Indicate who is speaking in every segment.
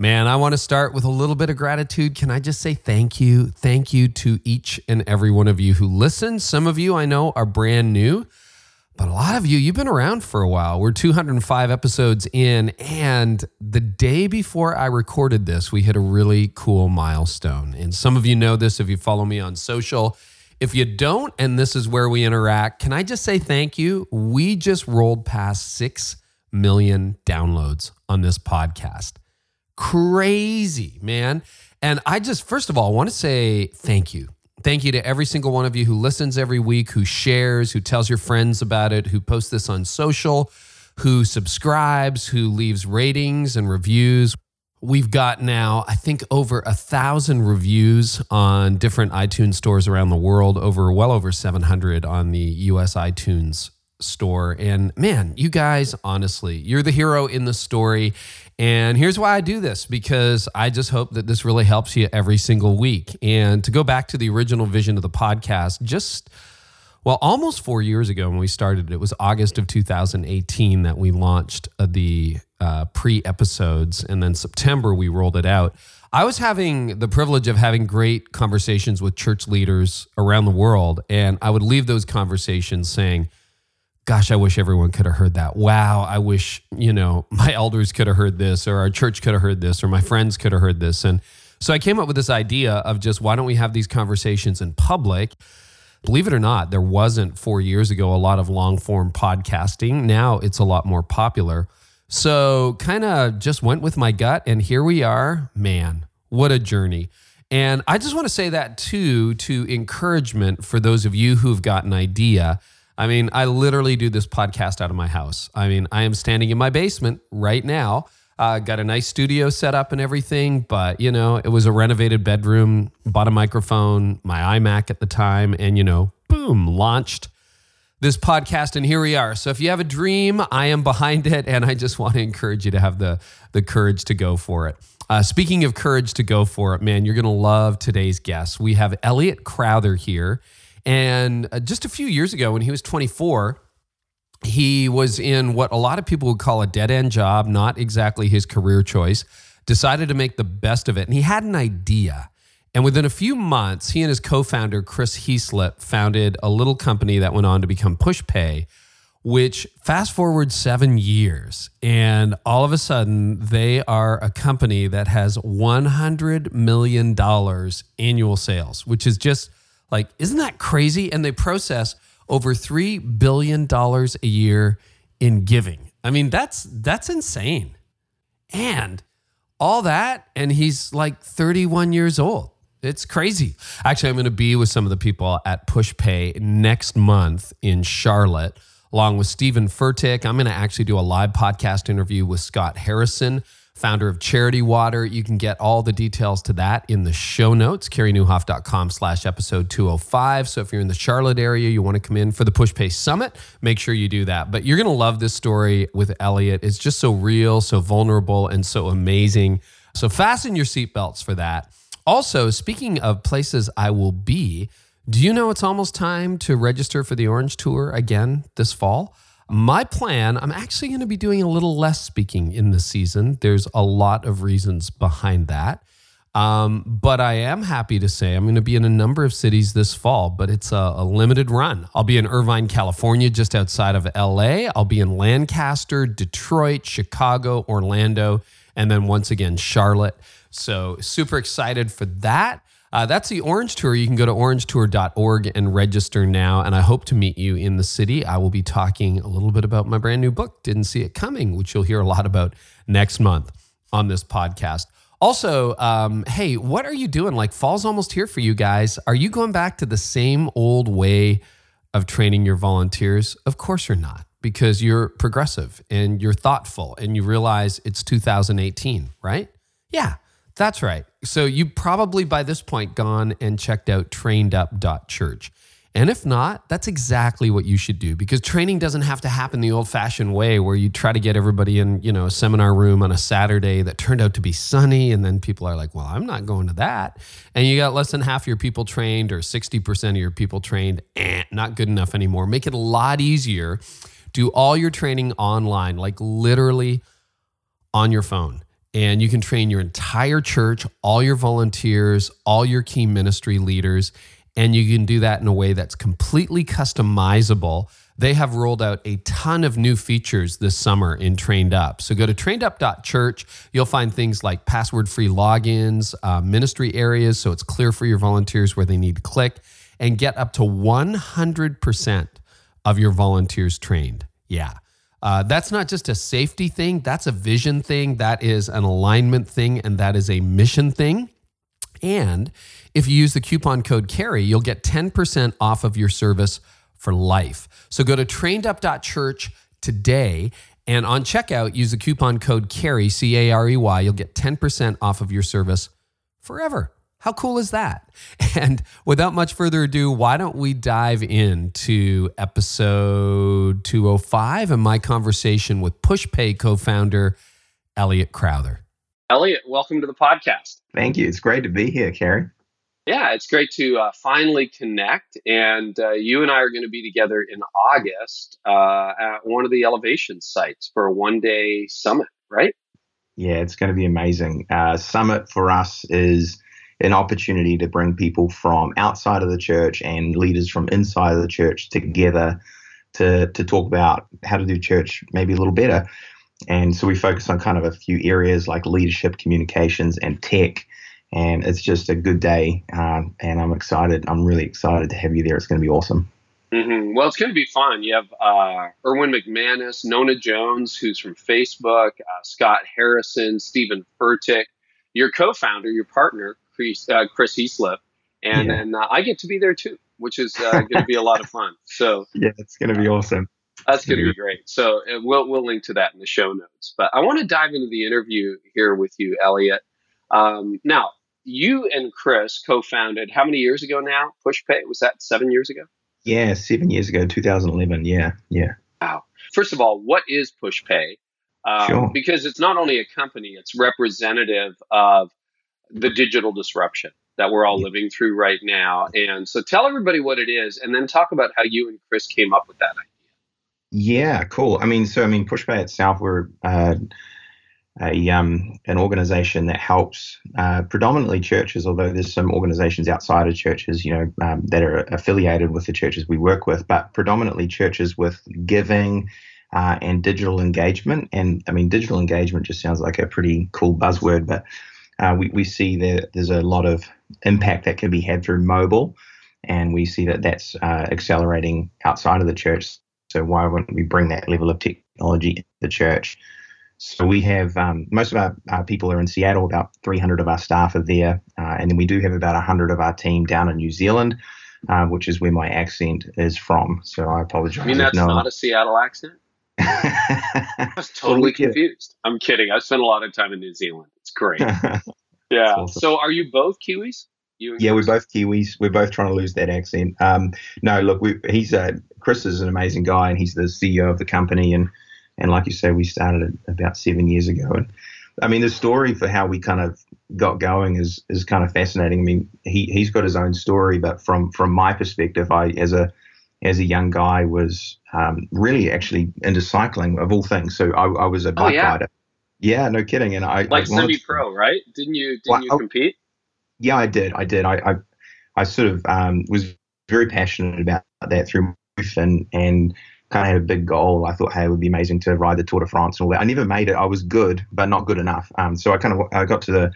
Speaker 1: Man, I want to start with a little bit of gratitude. Can I just say thank you? Thank you to each and every one of you who listen. Some of you I know are brand new, but a lot of you, you've been around for a while. We're 205 episodes in, and the day before I recorded this, we hit a really cool milestone. And some of you know this if you follow me on social. If you don't, and this is where we interact, can I just say thank you? We just rolled past 6 million downloads on this podcast crazy, man. And I just, first of all, want to say thank you. Thank you to every single one of you who listens every week, who shares, who tells your friends about it, who posts this on social, who subscribes, who leaves ratings and reviews. We've got now, I think, over a thousand reviews on different iTunes stores around the world, over well over 700 on the US iTunes store. And man, you guys, honestly, you're the hero in the story. And here's why I do this because I just hope that this really helps you every single week. And to go back to the original vision of the podcast, just well, almost four years ago when we started, it was August of 2018 that we launched uh, the uh, pre episodes. And then September, we rolled it out. I was having the privilege of having great conversations with church leaders around the world. And I would leave those conversations saying, gosh, I wish everyone could have heard that. Wow, I wish, you know, my elders could have heard this, or our church could have heard this, or my friends could have heard this. And so I came up with this idea of just why don't we have these conversations in public? Believe it or not, there wasn't four years ago a lot of long form podcasting. Now it's a lot more popular. So kind of just went with my gut, and here we are. Man, what a journey. And I just want to say that too, to encouragement for those of you who've got an idea I mean, I literally do this podcast out of my house. I mean, I am standing in my basement right now. Uh, got a nice studio set up and everything, but you know, it was a renovated bedroom. Bought a microphone, my iMac at the time, and you know, boom, launched this podcast, and here we are. So if you have a dream, I am behind it, and I just want to encourage you to have the the courage to go for it. Uh, speaking of courage to go for it, man, you're gonna love today's guest. We have Eliot Crowther here. And uh, just a few years ago, when he was 24, he was in what a lot of people would call a dead end job, not exactly his career choice, decided to make the best of it. And he had an idea. And within a few months, he and his co founder, Chris Heaslip, founded a little company that went on to become PushPay, which fast forward seven years. And all of a sudden, they are a company that has $100 million annual sales, which is just like, isn't that crazy? And they process over $3 billion a year in giving. I mean, that's that's insane. And all that, and he's like 31 years old. It's crazy. Actually, I'm going to be with some of the people at PushPay next month in Charlotte, along with Stephen Furtick. I'm going to actually do a live podcast interview with Scott Harrison founder of Charity Water. You can get all the details to that in the show notes, careynieuwhof.com slash episode 205. So if you're in the Charlotte area, you want to come in for the PushPay Summit, make sure you do that. But you're going to love this story with Eliot. It's just so real, so vulnerable, and so amazing. So fasten your seatbelts for that. Also, speaking of places I will be, do you know it's almost time to register for the Orange Tour again this fall? My plan, I'm actually going to be doing a little less speaking in the season. There's a lot of reasons behind that. Um, but I am happy to say I'm going to be in a number of cities this fall, but it's a, a, limited run. I'll be in Irvine, California, just outside of LA. I'll be in Lancaster, Detroit, Chicago, Orlando, and then once again, Charlotte. So, super excited for that. Uh, that's the Orange Tour. You can go to orangetour.org and register now. And I hope to meet you in the city. I will be talking a little bit about my brand new book, Didn't See It Coming, which you'll hear a lot about next month on this podcast. Also, um, hey, what are you doing? Like, fall's almost here for you guys. Are you going back to the same old way of training your volunteers? Of course you're not, because you're progressive and you're thoughtful and you realize it's 2018, right? Yeah That's right. So you probably by this point gone and checked out trainedup.church. And if not, that's exactly what you should do because training doesn't have to happen the old fashioned way where you try to get everybody in, you know, a seminar room on a Saturday that turned out to be sunny. And then people are like, well, I'm not going to that. And you got less than half your people trained or 60% of your people trained. Eh, not good enough anymore. Make it a lot easier. Do all your training online, like literally on your phone and you can train your entire church, all your volunteers, all your key ministry leaders, and you can do that in a way that's completely customizable. They have rolled out a ton of new features this summer in Trained Up. So go to trainedup.church. You'll find things like password free logins, uh, ministry areas, so it's clear for your volunteers where they need to click, and get up to 100% of your volunteers trained. Yeah. Uh, that's not just a safety thing, that's a vision thing, that is an alignment thing, and that is a mission thing. And if you use the coupon code CAREY, you'll get 10% off of your service for life. So go to trainedup.church today and on checkout, use the coupon code CAREY, C A R E Y. You'll get 10% off of your service forever. How cool is that? And without much further ado, why don't we dive into episode 205 and my conversation with PushPay co founder Eliot Crowther?
Speaker 2: Eliot, welcome to the podcast.
Speaker 3: Thank you. It's great to be here, Carey.
Speaker 2: Yeah, it's great to uh, finally connect. And uh, you and I are going to be together in August uh, at one of the elevation sites for a one day summit, right?
Speaker 3: Yeah, it's going to be amazing. Uh, summit for us is an opportunity to bring people from outside of the church and leaders from inside of the church together to, to talk about how to do church maybe a little better. And so we focus on kind of a few areas like leadership, communications, and tech. And it's just a good day. Um, and I'm excited. I'm really excited to have you there. It's going to be awesome.
Speaker 2: Mm-hmm. Well, it's going to be fun. You have uh, Erwin McManus, Nona Jones, who's from Facebook, uh, Scott Harrison, Stephen Furtick, your co founder, your partner, Chris, uh, Chris and then uh, I get to be there too, which is uh, going to be a lot of fun. So
Speaker 3: yeah, it's going to be awesome.
Speaker 2: That's going to be great. So uh, we'll we'll link to that in the show notes. But I want to dive into the interview here with you, Eliot. Um, now, you and Chris co-founded how many years ago now? PushPay was that seven years ago?
Speaker 3: Yeah, seven years ago, 2011. Yeah, yeah.
Speaker 2: Wow. First of all, what is PushPay? Um, sure. Because it's not only a company; it's representative of the digital disruption that we're all living through right now. And so tell everybody what it is and then talk about how you and Chris came up with that idea.
Speaker 3: Yeah, cool. I mean, so I mean, Push PushPay itself, we're uh, a um, an organization that helps uh, predominantly churches, although there's some organizations outside of churches, you know, um, that are affiliated with the churches we work with, but predominantly churches with giving uh, and digital engagement. And I mean, digital engagement just sounds like a pretty cool buzzword, but uh, we, we see that there's a lot of impact that can be had through mobile, and we see that that's uh, accelerating outside of the church. So why wouldn't we bring that level of technology into the church? So we have um, most of our, our, people are in Seattle. About 300 of our staff are there, uh, and then we do have about 100 of our team down in New Zealand, uh, which is where my accent is from. So I apologize.
Speaker 2: I mean that's no, not a Seattle accent. I was totally confused. I'm kidding. I spent a lot of time in New Zealand. It's great. yeah. Awesome. So are you both Kiwis?
Speaker 3: You yeah, we're both Kiwis. We're both trying to lose that accent. Um, no, look, we, he's uh, Chris is an amazing guy, and he's the CEO of the company. And and like you say, we started it about seven years ago. And I mean, the story for how we kind of got going is is kind of fascinating. I mean, he he's got his own story, but from from my perspective, I as a as a young guy was um, really actually into cycling of all things. So I, I was a oh, bike oh, yeah. rider. Yeah, no kidding. And I
Speaker 2: like semi-pro, right? Didn't you? Didn't well, you compete?
Speaker 3: Yeah, I did. I did. I I, I sort of um, was very passionate about that through youth and and kind of had a big goal. I thought, hey, it would be amazing to ride the Tour de France and all that. I never made it. I was good, but not good enough. Um, so I kind of I got to the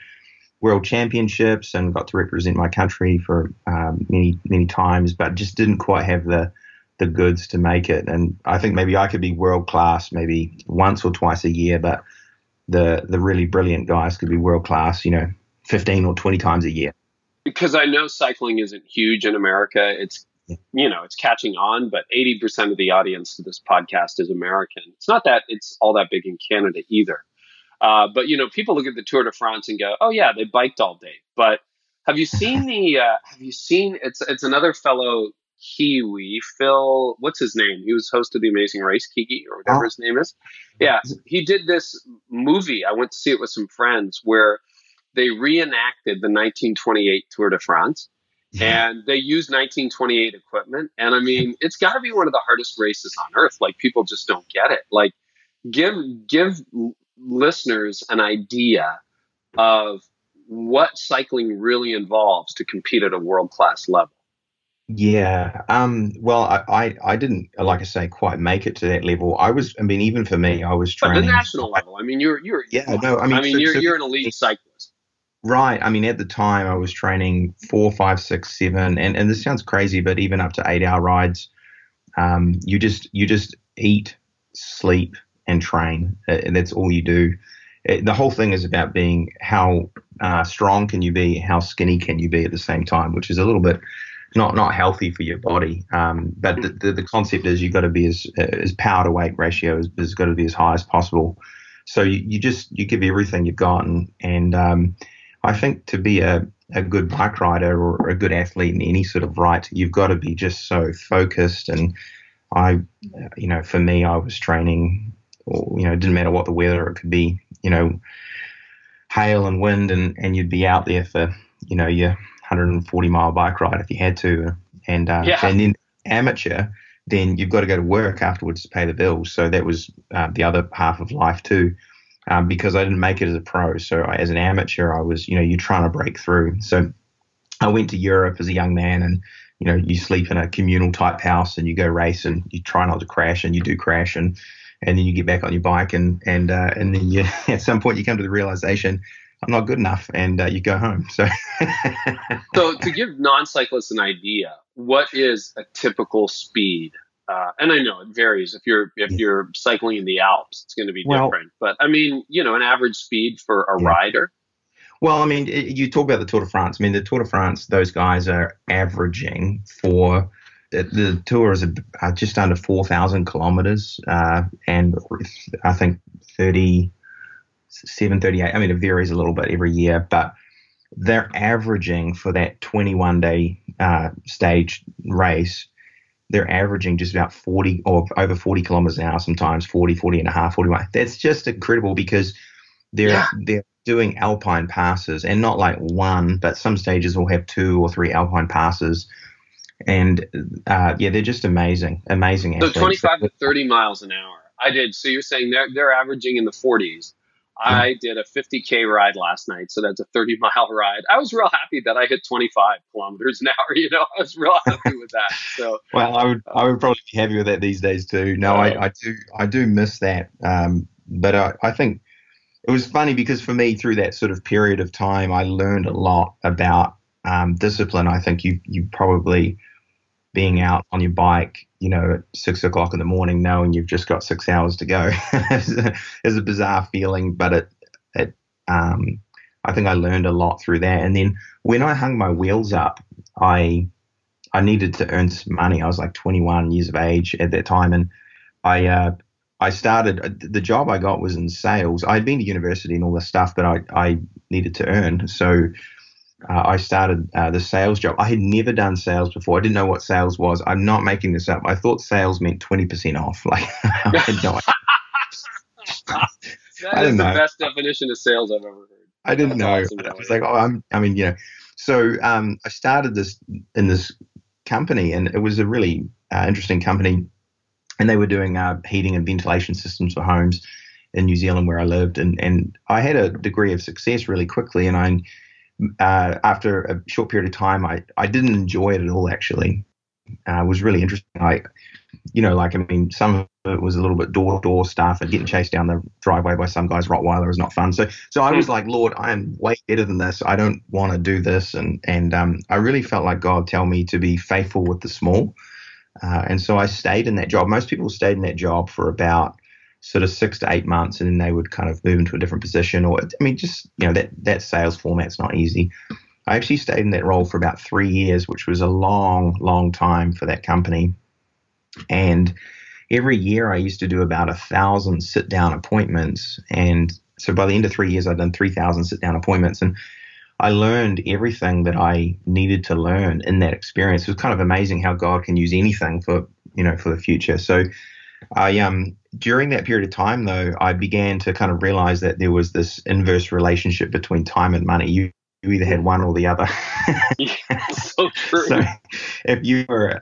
Speaker 3: world championships and got to represent my country for um, many many times, but just didn't quite have the the goods to make it. And I think maybe I could be world class maybe once or twice a year, but the the really brilliant guys could be world class, you know, 15 or 20 times a year.
Speaker 2: Because I know cycling isn't huge in America. It's you know, it's catching on, but 80% of the audience to this podcast is American. It's not that it's all that big in Canada either. Uh, but you know, people look at the Tour de France and go, "Oh yeah, they biked all day." But have you seen the? Uh, have you seen? It's it's another fellow Kiwi, Phil. What's his name? He was host of the Amazing Race, Kiki or whatever oh. his name is. Yeah, he did this movie. I went to see it with some friends where they reenacted the 1928 Tour de France. Yeah. And they used 1928 equipment. And I mean, it's got to be one of the hardest races on earth. Like, people just don't get it. Like, give give listeners an idea of what cycling really involves to compete at a world class level.
Speaker 3: Yeah. Um, well, I, I, I, didn't, like I say, quite make it to that level. I was, I mean, even for me, I was trying.
Speaker 2: But the national level. I mean, you're, you're.
Speaker 3: Yeah. No. I mean,
Speaker 2: I mean, so, you're, so, you're an elite cyclist.
Speaker 3: Right. I mean, at the time, I was training four, five, six, seven, and and this sounds crazy, but even up to eight hour rides. Um, you just you just eat, sleep, and train, and that's all you do. It, the whole thing is about being how uh, strong can you be, how skinny can you be at the same time, which is a little bit not not healthy for your body. Um, but the, the, the, concept is you've got to be as as power to weight ratio has, has got to be as high as possible. So you, you just you give everything you've got, and, and um, I think to be a, a good bike rider or a good athlete in any sort of right, you've got to be just so focused. And I, you know, for me, I was training, or, you know, it didn't matter what the weather, it could be, you know, hail and wind, and, and you'd be out there for, you know, your 140 mile bike ride if you had to. And, uh, yeah. and then amateur, then you've got to go to work afterwards to pay the bills. So that was uh, the other half of life too, um, because I didn't make it as a pro. So I, as an amateur, I was, you know, you're trying to break through. So I went to Europe as a young man, and you know, you sleep in a communal type house, and you go race, and you try not to crash, and you do crash, and and then you get back on your bike, and and uh, and then you at some point you come to the realization I'm not good enough, and uh, you go home. So,
Speaker 2: so to give non-cyclists an idea, what is a typical speed? Uh, and I know it varies. If you're if you're cycling in the Alps, it's going to be well, different. But I mean, you know, an average speed for a yeah. rider.
Speaker 3: Well, I mean, you talk about the Tour de France. I mean, the Tour de France, those guys are averaging for the, tour is a, uh, just under 4,000 kilometers, uh, and I think 37, 38. I mean, it varies a little bit every year, but they're averaging for that 21 day uh, stage race, they're averaging just about 40 or over 40 kilometers an hour, sometimes 40, 40 and a half, 41. That's just incredible because they're, yeah. they're doing alpine passes and not like one, but some stages will have two or three alpine passes. And uh, yeah, they're just amazing, amazing.
Speaker 2: So athletes. 25 to 30 miles an hour. I did. So you're saying they're, they're averaging in the 40s. I did a 50k ride last night, so that's a 30 mile ride. I was real happy that I hit 25 kilometers an hour. You know, I was real happy with that. So,
Speaker 3: well, I would I would probably be happy with that these days too. No, I, I do I do miss that, um, but I, I think it was funny because for me through that sort of period of time, I learned a lot about um, discipline. I think you you probably being out on your bike, you know, at six o'clock in the morning, knowing you've just got six hours to go, is, a, bizarre feeling. But it, it, um, I think I learned a lot through that. And then when I hung my wheels up, I, I needed to earn some money. I was like 21 years of age at that time, and I, uh, I started. The job I got was in sales. I'd been to university and all this stuff, but I, I needed to earn. So uh, I started uh, the sales job. I had never done sales before. I didn't know what sales was. I'm not making this up. I thought sales meant 20% off. Like, I had no idea.
Speaker 2: that is the know. best definition of sales I've ever heard.
Speaker 3: I didn't That's know. Awesome, I was like, oh, I'm, I mean, you know. So um, I started this in this company, and it was a really uh, interesting company. And they were doing uh, heating and ventilation systems for homes in New Zealand, where I lived. And, and I had a degree of success really quickly. And I uh, after a short period of time, I, I didn't enjoy it at all, actually. Uh, it was really interesting. I, you know, like, I mean, some of it was a little bit door to door stuff and getting chased down the driveway by some guy's Rottweiler is not fun. So, so I was like, Lord, I am way better than this. I don't want to do this. And, and um, I really felt like God tell me to be faithful with the small. Uh, and so I stayed in that job. Most people stayed in that job for about sort of six to eight months, and then they would kind of move into a different position. Or I mean, just you know that that sales format's not easy. I actually stayed in that role for about three years, which was a long, long time for that company. And every year I used to do about a thousand sit down appointments, and so by the end of three years, I'd done 3,000 sit down appointments. And I learned everything that I needed to learn in that experience. It was kind of amazing how God can use anything for, you know, for the future. So I, um, during that period of time though, I began to kind of realize that there was this inverse relationship between time and money. You, you either had one or the other.
Speaker 2: yeah, so true.
Speaker 3: so if you were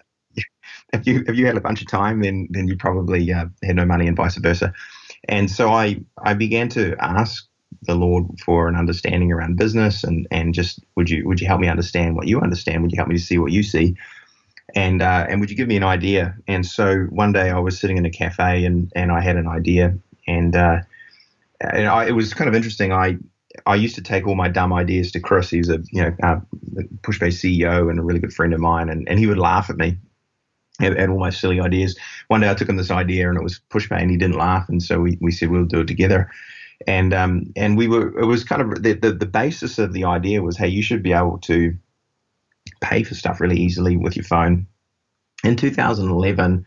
Speaker 3: if you if you had a bunch of time, then then you probably uh, had no money, and vice versa. And so I I began to ask the Lord for an understanding around business, and and just would you would you help me understand what you understand? Would you help me to see what you see? And uh, and would you give me an idea? And so one day I was sitting in a cafe, and and I had an idea, and uh, and I, it was kind of interesting. I I used to take all my dumb ideas to Chris. He's a you know uh, CEO and a really good friend of mine, and, and he would laugh at me had, had all my silly ideas. One day I took him this idea and it was Pushpay and he didn't laugh. And so we, we said we'll do it together. And um, and we were it was kind of the, the, the basis of the idea was hey you should be able to pay for stuff really easily with your phone. In 2011,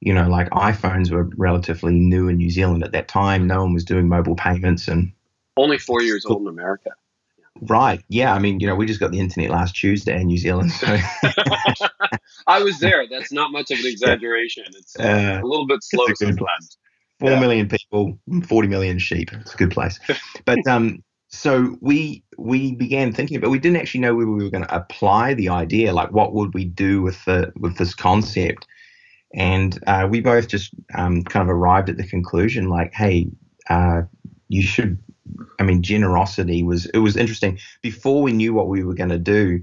Speaker 3: you know, like iPhones were relatively new in New Zealand at that time. No one was doing mobile payments and
Speaker 2: only four years old in America.
Speaker 3: Right. Yeah. I mean, you know, we just got the internet last Tuesday in New Zealand. So.
Speaker 2: I was there. That's not much of an exaggeration. It's uh, a little bit slow sometimes.
Speaker 3: Four yeah. million people, forty million sheep. It's a good place. But um, so we we began thinking, but we didn't actually know where we were going to apply the idea. Like, what would we do with the with this concept? And uh, we both just um, kind of arrived at the conclusion, like, hey, uh, you should I mean, generosity was it was interesting. Before we knew what we were going to do,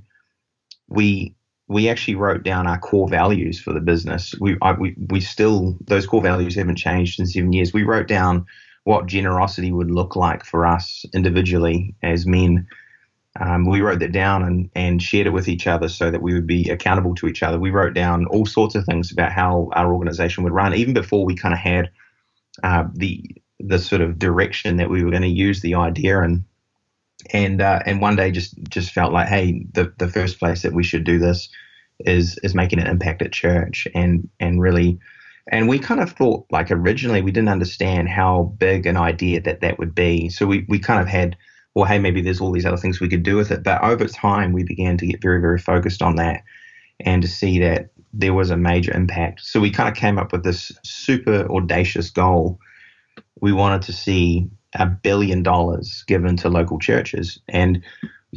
Speaker 3: we we actually wrote down our core values for the business. We I, we we still those core values haven't changed in seven years. We wrote down what generosity would look like for us individually as men. Um, we wrote that down and, and shared it with each other so that we would be accountable to each other. We wrote down all sorts of things about how our organization would run, even before we kind of had uh, the the sort of direction that we were going to use the idea and and uh, and one day just just felt like hey the the first place that we should do this is is making an impact at church and and really and we kind of thought like originally we didn't understand how big an idea that that would be. So we we kind of had well hey maybe there's all these other things we could do with it. But over time we began to get very very focused on that and to see that there was a major impact. So we kind of came up with this super audacious goal. We wanted to see a billion dollars given to local churches. And,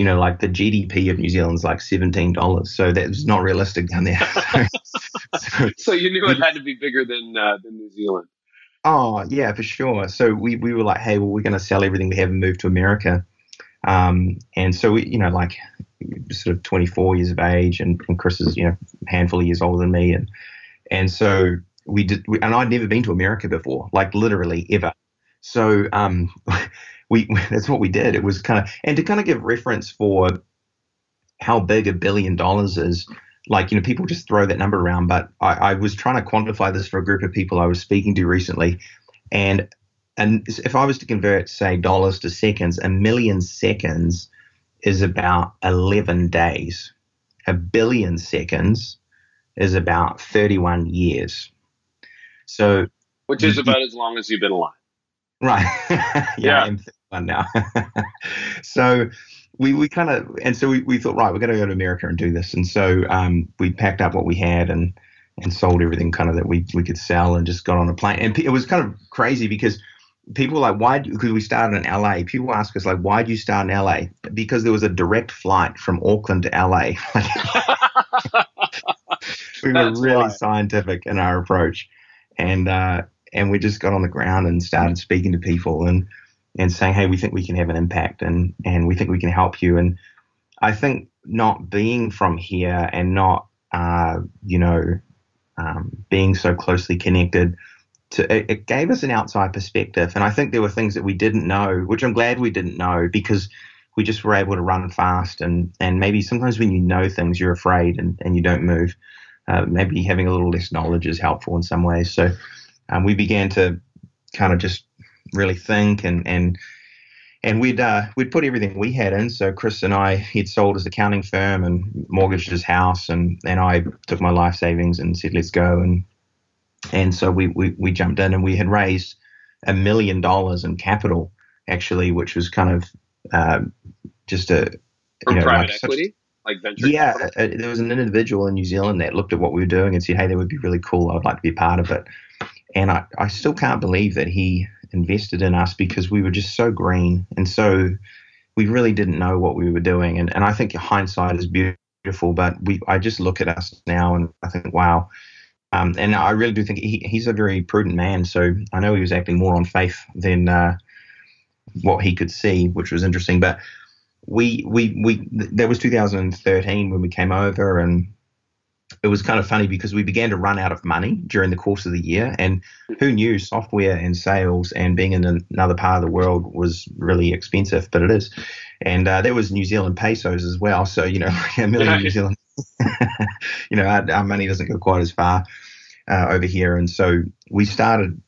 Speaker 3: you know, like the GDP of New Zealand is like $17. So that's not realistic down there.
Speaker 2: so, so, you knew it had to be bigger than, uh, than New Zealand.
Speaker 3: Oh, yeah, for sure. So we, we were like, hey, well, we're going to sell everything we have and move to America. Um, and so we, you know, like sort of 24 years of age, and, and Chris is, you know, a handful of years older than me. And, and so we did, we, and I'd never been to America before, like literally ever. So um, we that's what we did. It was kind of, and to kind of give reference for how big a billion dollars is. Like you know, people just throw that number around, but I, I was trying to quantify this for a group of people I was speaking to recently, and and if I was to convert, say, dollars to seconds, a million seconds is about 11 days. A billion seconds is about 31 years. So,
Speaker 2: which is about as long as you've been alive.
Speaker 3: Right. yeah, yeah. Now. so we, we kind of and so we, we thought right we're going to go to America and do this. And so um, we packed up what we had and and sold everything kind of that we we could sell and just got on a plane. And it was kind of crazy because people were like why because we started in LA people ask us like why do you start in LA because there was a direct flight from Auckland to LA we were really why. scientific in our approach. And uh, and we just got on the ground and started speaking to people and and saying, hey, we think we can have an impact and and we think we can help you. And I think not being from here and not uh, you know um, being so closely connected. To, it, it gave us an outside perspective, and I think there were things that we didn't know, which I'm glad we didn't know because we just were able to run fast and and maybe sometimes when you know things you're afraid and, and you don't move uh, maybe having a little less knowledge is helpful in some ways. So um, we began to kind of just really think and and and we'd uh, we'd put everything we had in. So Chris and I, he'd sold his accounting firm and mortgaged his house, and and I took my life savings and said let's go and and so we we, we jumped in and we had raised a million dollars in capital actually, which was kind of uh, just a
Speaker 2: From
Speaker 3: you know,
Speaker 2: private
Speaker 3: like such-
Speaker 2: equity, like venture.
Speaker 3: yeah,
Speaker 2: capital?
Speaker 3: uh, there was an individual in New Zealand that looked at what we were doing and said, "Hey, that would be really cool. I'd like to be a part of it." And I, I still can't believe that he invested in us because we were just so green and so we really didn't know what we were doing. And and I think hindsight is beautiful, but we I just look at us now and I think, wow. Um, and I really do think he, he's a very prudent man. So I know he was acting more on faith than uh, what he could see, which was interesting. But we we we that was 2013 when we came over and it was kind of funny because we began to run out of money during the course of the year and who knew software and sales and being in another part of the world was really expensive but it is. And uh, there was new zealand pesos as well so you know a million new zealand you know our, our money doesn't go quite as far uh, over here. And so we started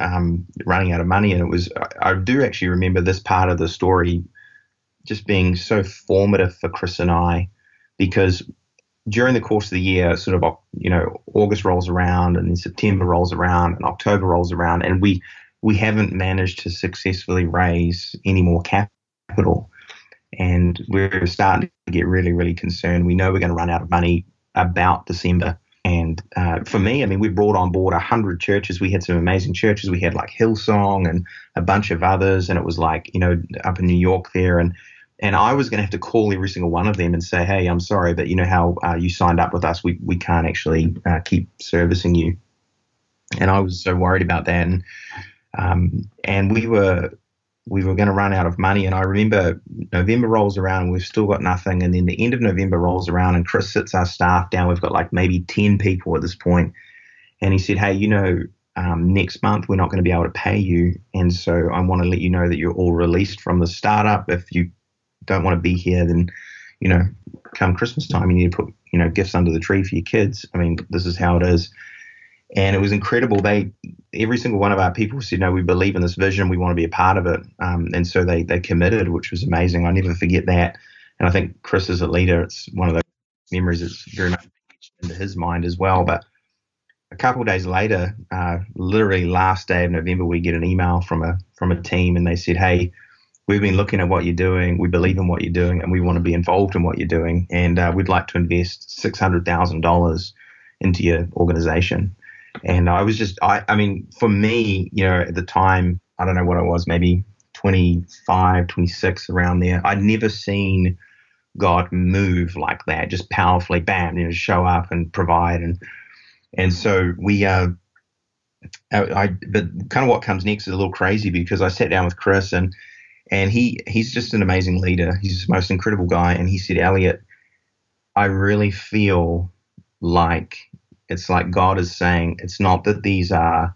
Speaker 3: um, running out of money and it was I, I do actually remember this part of the story just being so formative for Chris and I because during the course of the year, sort of you know August rolls around and then September rolls around and October rolls around and we we haven't managed to successfully raise any more capital and we're starting to get really really concerned. We know we're going to run out of money about December. And uh, for me, I mean, we brought on board a hundred churches. We had some amazing churches. We had like Hillsong and a bunch of others, and it was like you know up in New York there, and and I was going to have to call every single one of them and say, hey, I'm sorry, but you know how uh, you signed up with us, we we can't actually uh, keep servicing you, and I was so worried about that, and um, and we were we were going to run out of money, and I remember November rolls around and we've still got nothing, and then the end of November rolls around and Chris sits our staff down. We've got like maybe ten people at this point, and he said, hey, you know. Um, next month we're not going to be able to pay you, and so I want to let you know that you're all released from the startup. If you don't want to be here, then you know, come Christmas time, you need to put you know gifts under the tree for your kids. I mean, this is how it is, and it was incredible. They every single one of our people said, "No, we believe in this vision. We want to be a part of it," um, and so they they committed, which was amazing. I never forget that, and I think Chris as a leader, it's one of those memories that's very much into his mind as well. But a couple days later, uh, literally last day of November, we get an email from a from a team, and they said, "Hey." We've been looking at what you're doing. We believe in what you're doing, and we want to be involved in what you're doing. And uh, we'd like to invest six hundred thousand dollars into your organization. And I was just, I, I mean, for me, you know, at the time, I don't know what it was, maybe 25, 26, around there. I'd never seen God move like that, just powerfully, bam, you know, show up and provide. And and so we, uh, I, I, but kind of what comes next is a little crazy because I sat down with Chris and and he he's just an amazing leader. He's the most incredible guy. And he said, Eliot, I really feel like it's like God is saying it's not that these are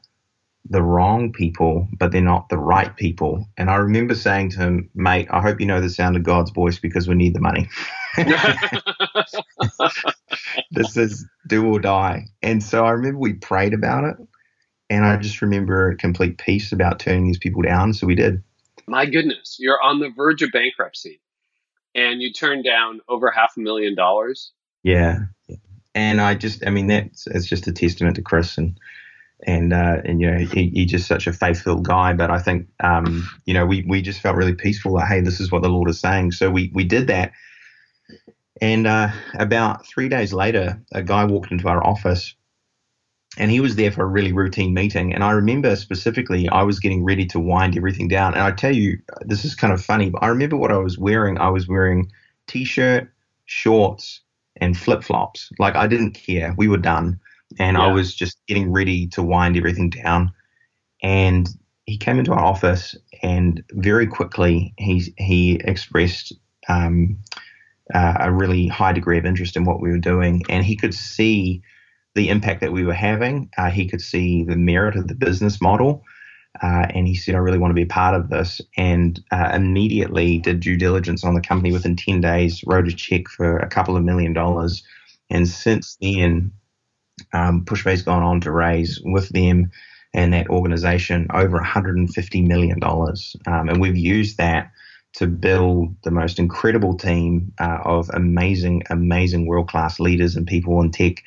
Speaker 3: the wrong people, but they're not the right people. And I remember saying to him, mate, I hope you know the sound of God's voice because we need the money. this is do or die. And so I remember we prayed about it. And I mm. just remember complete peace about turning these people down. So we did.
Speaker 2: My goodness, you're on the verge of bankruptcy, and you turned down over half a million dollars.
Speaker 3: Yeah. And I just, I mean, that's it's just a testament to Chris and and uh, and you know he, he's just such a faithful guy. But I think um, you know we we just felt really peaceful that hey, this is what the Lord is saying. So we we did that. And uh, about three days later, a guy walked into our office, and he was there for a really routine meeting. And I remember specifically, I was getting ready to wind everything down. And I tell you, this is kind of funny, but I remember what I was wearing. I was wearing t-shirt, shorts, and flip flops. Like I didn't care. We were done. And I was just getting ready to wind everything down. And he came into our office and very quickly he, he expressed um, uh, a really high degree of interest in what we were doing. And he could see the impact that we were having. Uh, he could see the merit of the business model. Uh, and he said, I really want to be a part of this. And uh, immediately did due diligence on the company within 10 days, wrote a check for a couple of million dollars. And since then, um, PushPay's gone on to raise with them and that organization over $150 million. Um, and we've used that to build the most incredible team uh, of amazing, amazing world class leaders and people in tech,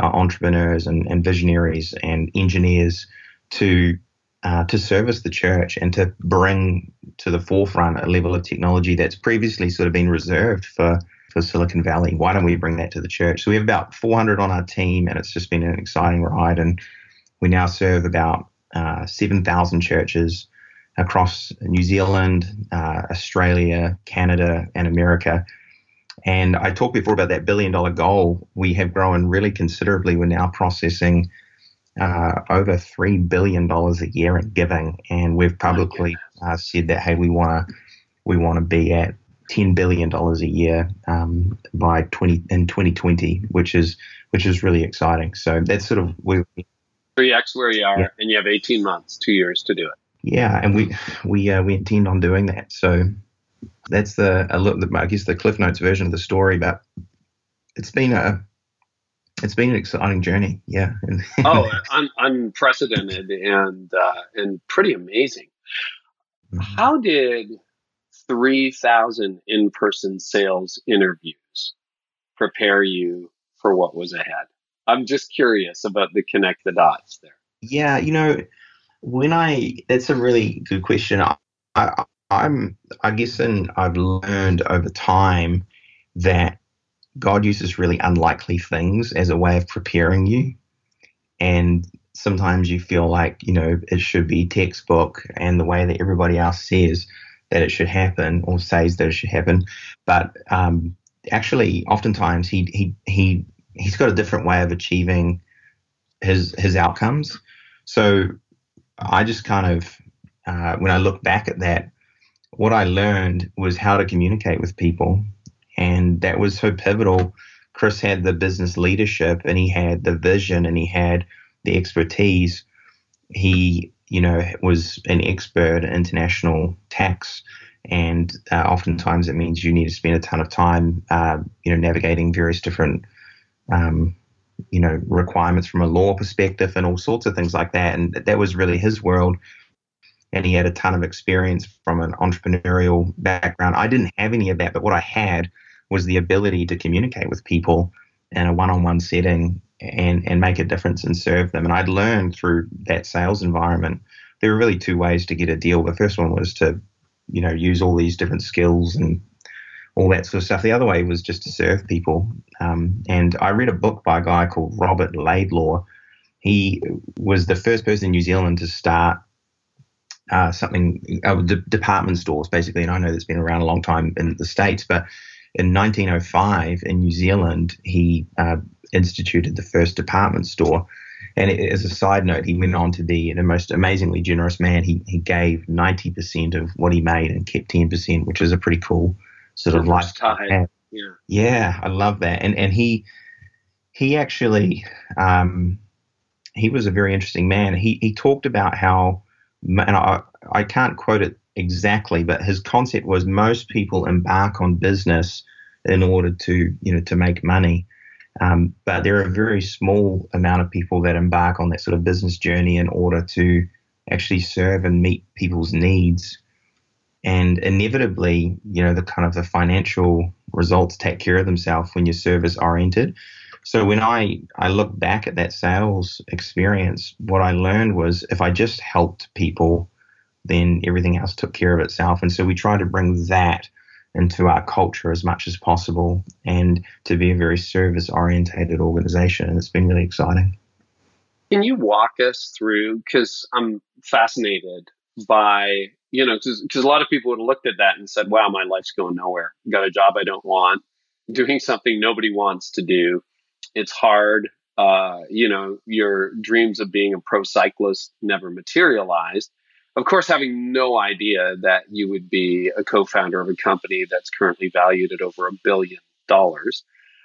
Speaker 3: uh, entrepreneurs and, and visionaries and engineers to uh, to service the church and to bring to the forefront a level of technology that's previously sort of been reserved for for Silicon Valley. Why don't we bring that to the church? So we have about 400 on our team, and it's just been an exciting ride. And we now serve about uh, 7,000 churches across New Zealand, uh, Australia, Canada, and America. And I talked before about that billion dollar goal. We have grown really considerably. We're now processing uh, over three billion dollars a year in giving, and we've publicly uh, said that hey, we want to we want to be at ten billion dollars a year um, by twenty in twenty twenty, which is which is really exciting. So that's sort of we
Speaker 2: three x where you are, yeah. and you have eighteen months, two years to do it.
Speaker 3: Yeah, and we we uh, we intend on doing that. So that's the a look, I guess the Cliff Notes version of the story, but it's been a it's been an exciting journey. Yeah.
Speaker 2: oh, un- unprecedented and uh, and pretty amazing. Mm-hmm. How did three thousand in person sales interviews prepare you for what was ahead? I'm just curious about the connect the dots there.
Speaker 3: Yeah, you know, when I that's a really good question. I, I I'm I guess and I've learned over time that God uses really unlikely things as a way of preparing you. And sometimes you feel like, you know, it should be textbook and the way that everybody else says that it should happen or says that it should happen. But um, actually, oftentimes he, he, he, he's got a different way of achieving his, his outcomes. So I just kind of, uh, when I look back at that, what I learned was how to communicate with people and that was so pivotal. Chris had the business leadership and he had the vision and he had the expertise. He, you know, was an expert in international tax. And uh, oftentimes it means you need to spend a ton of time, uh, you know, navigating various different, um, you know, requirements from a law perspective and all sorts of things like that. And that was really his world and he had a ton of experience from an entrepreneurial background. I didn't have any of that, but what I had was the ability to communicate with people in a one-on-one setting and and make a difference and serve them. And I'd learned through that sales environment there were really two ways to get a deal. The first one was to, you know, use all these different skills and all that sort of stuff. The other way was just to serve people. Um, and I read a book by a guy called Robert Laidlaw. He was the first person in New Zealand to start uh, something, uh, department stores basically. And I know that's been around a long time in the States, but in 1905 in New Zealand, he uh, instituted the first department store. And it, as a side note, he went on to be the most amazingly generous man. He, he gave 90% of what he made and kept 10%, which is a pretty cool sort of lifestyle. Yeah. yeah, I love that. And and he he actually um, he was a very interesting man. He he talked about how and I I can't quote it exactly, but his concept was most people embark on business in order to you know to make money. Um, but there are a very small amount of people that embark on that sort of business journey in order to actually serve and meet people's needs. And inevitably, you know, the kind of the financial results take care of themselves when you're service oriented. So when I, I look back at that sales experience, what I learned was if I just helped people then everything else took care of itself. And so we try to bring that into our culture as much as possible and to be a very service orientated organization. And it's been really exciting.
Speaker 2: Can you walk us through? Because I'm fascinated by, you know, because a lot of people would have looked at that and said, wow, my life's going nowhere. Got a job I don't want, doing something nobody wants to do. It's hard. Uh, you know, your dreams of being a pro cyclist never materialized of course, having no idea that you would be a co-founder of a company that's currently valued at over a billion dollars.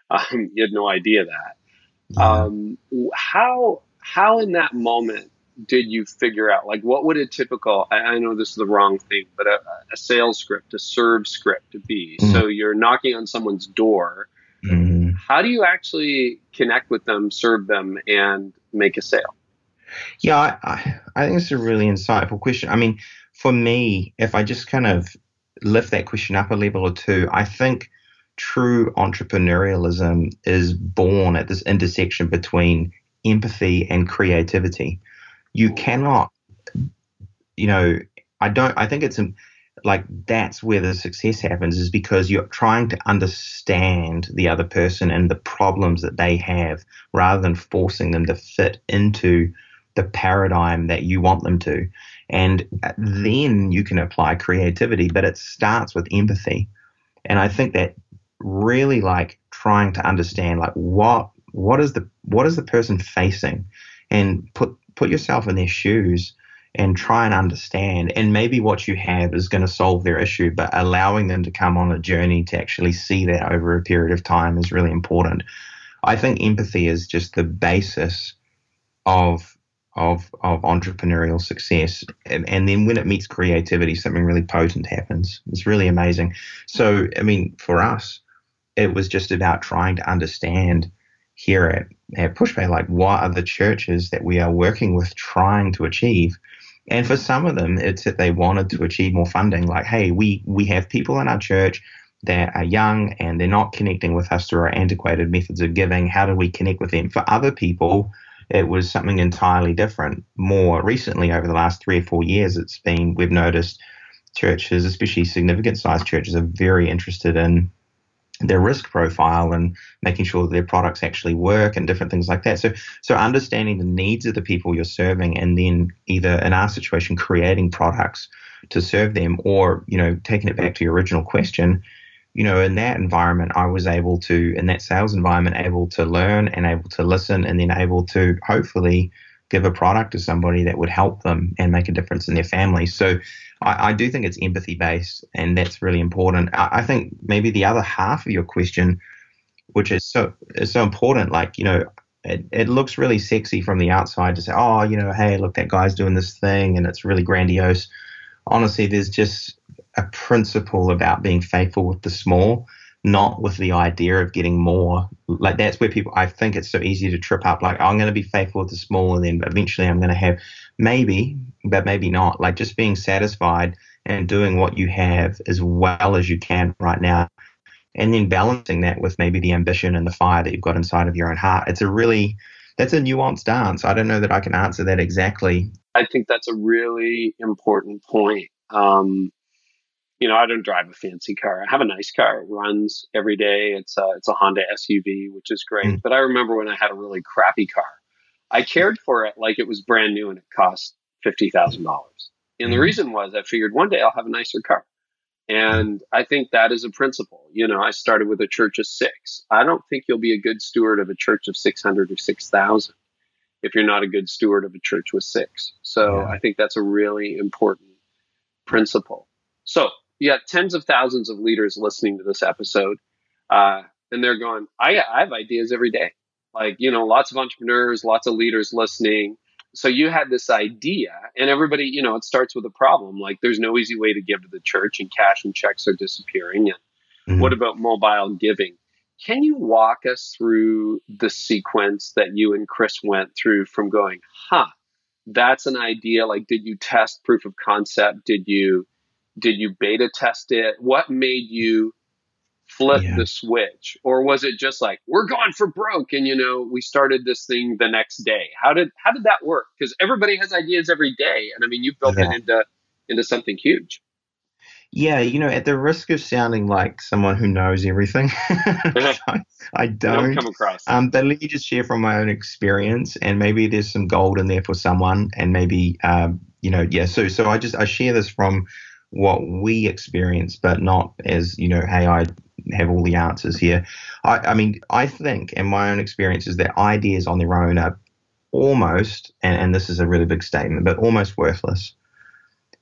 Speaker 2: Um, you had no idea that. Um, how how in that moment did you figure out like what would a typical I, I know this is the wrong thing, but a, a sales script, a serve script to be? Mm-hmm. So you're knocking on someone's door. How do you actually connect with them, serve them, and make a sale?
Speaker 3: Yeah, I, I, I think it's a really insightful question. I mean, for me, if I just kind of lift that question up a level or two, I think true entrepreneurialism is born at this intersection between empathy and creativity. You cannot you know, I don't. I think it's like that's where the success happens is because you're trying to understand the other person and the problems that they have rather than forcing them to fit into the paradigm that you want them to. And uh, then you can apply creativity but it starts with empathy. And i think that really like trying to understand like what what is the what is the person facing? And put put yourself in their shoes and try and understand. And maybe what you have is going to solve their issue, but allowing them to come on a journey to actually see that over a period of time is really important. I think empathy is just the basis of of of entrepreneurial success and, and then when it meets creativity something really potent happens it's really amazing so i mean for us it was just about trying to understand here at, at PushPay like what are the churches that we are working with trying to achieve and for some of them, it's that they wanted to achieve more funding. Like, hey, we we have people in our church that are young and they're not connecting with us through our antiquated methods of giving. How do we connect with them? For other people, it was something entirely different. More recently, over the last three or four years, it's been we've noticed churches, especially significant sized churches, are very interested in their risk profile and making sure that their products actually work and different things like that. So, so understanding the needs of the people you're serving, and then either in our situation creating products to serve them, or you know taking it back to your original question, you know in that environment I was able to in that sales environment able to learn and able to listen, and then able to hopefully give a product to somebody that would help them and make a difference in their family. So I, I do think it's empathy based, and that's really important. I, I, think maybe the other half of your question, which is so is so important, like you know, it, it looks really sexy from the outside to say, oh, you know, hey, look, that guy's doing this thing, and it's really grandiose. Honestly, there's just a principle about being faithful with the small not with the idea of getting more. Like that's where people, I think it's so easy to trip up. Like I'm going to be faithful the small, and then eventually I'm going to have maybe, but maybe not. Like just being satisfied and doing what you have as well as you can right now, and then balancing that with maybe the ambition and the fire that you've got inside of your own heart. It's a really that's a nuanced dance. I don't know that I can answer that exactly.
Speaker 2: I think that's a really important point. Um, you know, I don't drive a fancy car. I have a nice car. It runs every day. It's a, it's a Honda SUV, which is great. Mm. But I remember when I had a really crappy car, I cared for it like it was brand new and it cost fifty thousand dollars. And the reason was I figured one day I'll have a nicer car. And I think that is a principle. You know, I started with a church of six. I don't think you'll be a good steward of a church of 600 or 6,000 if you're not a good steward of a church with six. So yeah. I think that's a really important principle. So you got tens of thousands of leaders listening to this episode, uh, and they're going, I, I have ideas every day. Like, you know, lots of entrepreneurs, lots of leaders listening. So you had this idea, and everybody, you know, it starts with a problem. Like, there's no easy way to give to the church, and cash and checks are disappearing. And mm-hmm. what about mobile giving? Can you walk us through the sequence that you and Chris went through from going, huh, that's an idea? Like, did you test proof of concept? Did you did you beta test it? What made you flip yeah. the switch? Or was it just like, we're going for broke and you know, we started this thing the next day? How did how did that work? Because everybody has ideas every day. And I mean you've built yeah. it into into something huge.
Speaker 3: Yeah, you know, at the risk of sounding like someone who knows everything, I, I, don't.
Speaker 2: come across.
Speaker 3: Um, but let me just share from my own experience, and maybe there's some gold in there for someone, and maybe, um, you know, yeah. So, so I just I share this from what we experience, but not as, you know, hey, I have all the answers here. I, I mean, I think, in my own experience, is that ideas on their own are almost, and, and this is a really big statement, but almost worthless.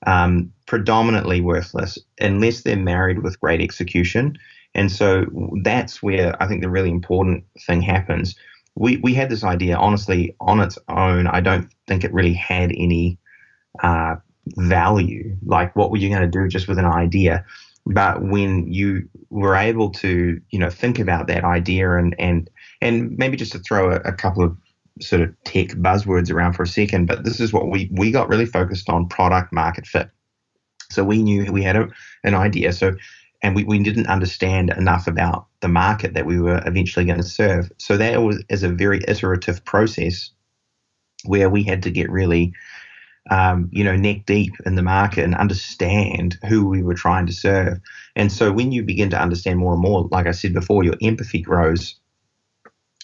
Speaker 3: Um, predominantly worthless unless they're married with great execution. And so that's where I think the really important thing happens. We, we had this idea, honestly, on its own. I don't think it really had any uh, value. Like, what were you going to do just with an idea? But when you were able to, you know, think about that idea and and and maybe just to throw a, a couple of sort of tech buzzwords around for a second, but this is what we we got really focused on product market fit. So we knew we had a, an idea. So and we, we didn't understand enough about the market that we were eventually going to serve. So that was as a very iterative process where we had to get really um, you know, neck deep in the market and understand who we were trying to serve. And so when you begin to understand more and more, like I said before, your empathy grows.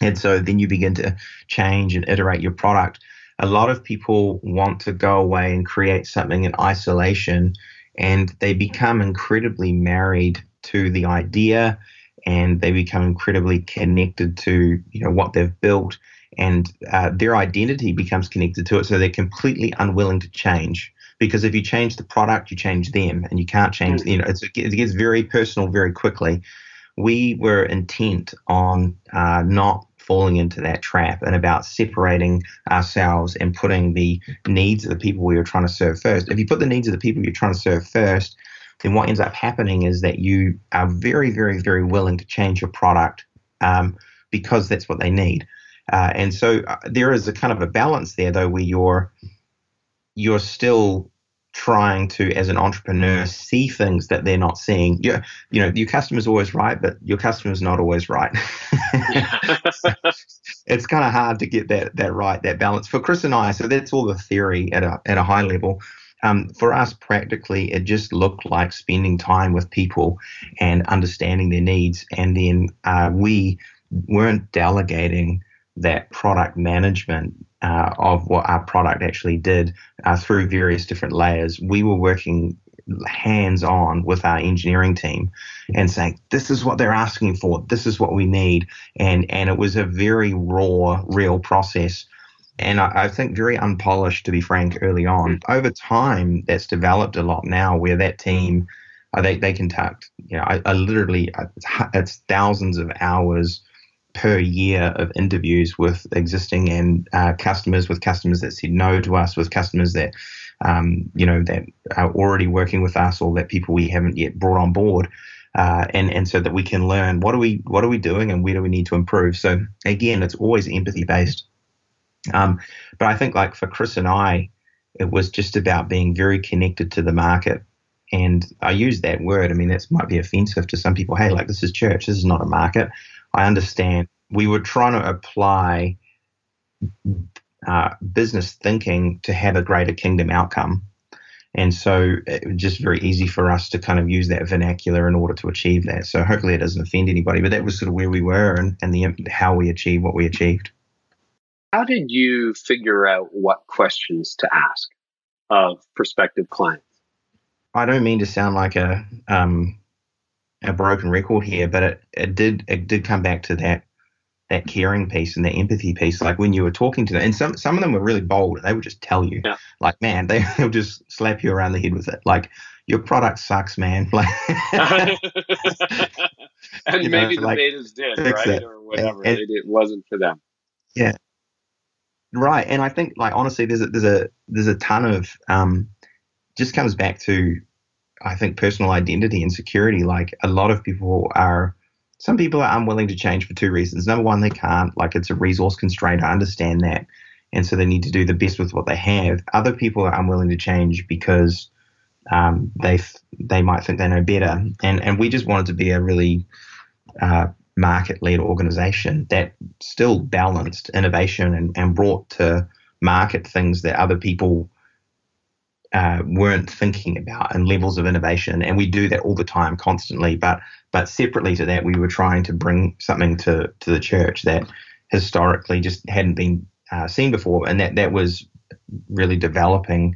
Speaker 3: And so then you begin to change and iterate your product. A lot of people want to go away and create something in isolation, and they become incredibly married to the idea and they become incredibly connected to you know what they've built and uh, their identity becomes connected to it. So they're completely unwilling to change because if you change the product, you change them, and you can't change. You know, it gets very personal very quickly. We were intent on uh, not falling into that trap and about separating ourselves and putting the needs of the people we were trying to serve first. If you put the needs of the people you're trying to serve first, then what ends up happening is that you are very, very, very willing to change your product um, because that's what they need. Uh, and so uh, there is a kind of a balance there, though, where you're you're still trying to, as an entrepreneur, see things that they're not seeing. You, you know, your customer's always right, but your customer's not always right. it's kind of hard to get that that right, that balance. For Chris and I, so that's all the theory at a at a high level. Um, for us, practically, it just looked like spending time with people and understanding their needs, and then uh, we weren't delegating that product management uh, of what our product actually did uh, through various different layers. We were working hands on with our engineering team and saying, this is what they're asking for, this is what we need. And, and it was a very raw, real process. And I, I think very unpolished, to be frank, early on. Over time, that's developed a lot now where that team, uh, they, they conduct, you know, I, I literally, it's, it's thousands of hours per year of interviews with existing and uh, customers, with customers that said no to us, with customers that um, you know that are already working with us, or that people we haven't yet brought on board, uh, and and so that we can learn what are we what are we doing and where do we need to improve. So again, it's always empathy based. Um, but I think like for Chris and I, it was just about being very connected to the market. And I use that word. I mean, that might be offensive to some people. Hey, like this is church. This is not a market. I understand. We were trying to apply uh, business thinking to have a greater kingdom outcome. And so it was just very easy for us to kind of use that vernacular in order to achieve that. So hopefully it doesn't offend anybody, but that was sort of where we were and, and the how we achieved what we achieved.
Speaker 2: How did you figure out what questions to ask of prospective clients?
Speaker 3: I don't mean to sound like a um, a broken record here, but it, it did it did come back to that that caring piece and that empathy piece. Like when you were talking to them, and some some of them were really bold. They would just tell you, yeah. like, man, they, they'll just slap you around the head with it. Like, your product sucks, man. Like,
Speaker 2: and maybe know, the like, betas did, right, it. or whatever. And, and, it wasn't for them.
Speaker 3: Yeah, right. And I think, like, honestly, there's a there's a there's a ton of um, just comes back to I think personal identity and security. Like a lot of people are, some people are unwilling to change for two reasons. Number one, they can't. Like it's a resource constraint. I understand that, and so they need to do the best with what they have. Other people are unwilling to change because um, they they might think they know better. And and we just wanted to be a really uh, market led organization that still balanced innovation and, and brought to market things that other people uh, weren't thinking about and levels of innovation. And we do that all the time, constantly. But but separately to that, we were trying to bring something to to the church that historically just hadn't been uh, seen before, and that that was really developing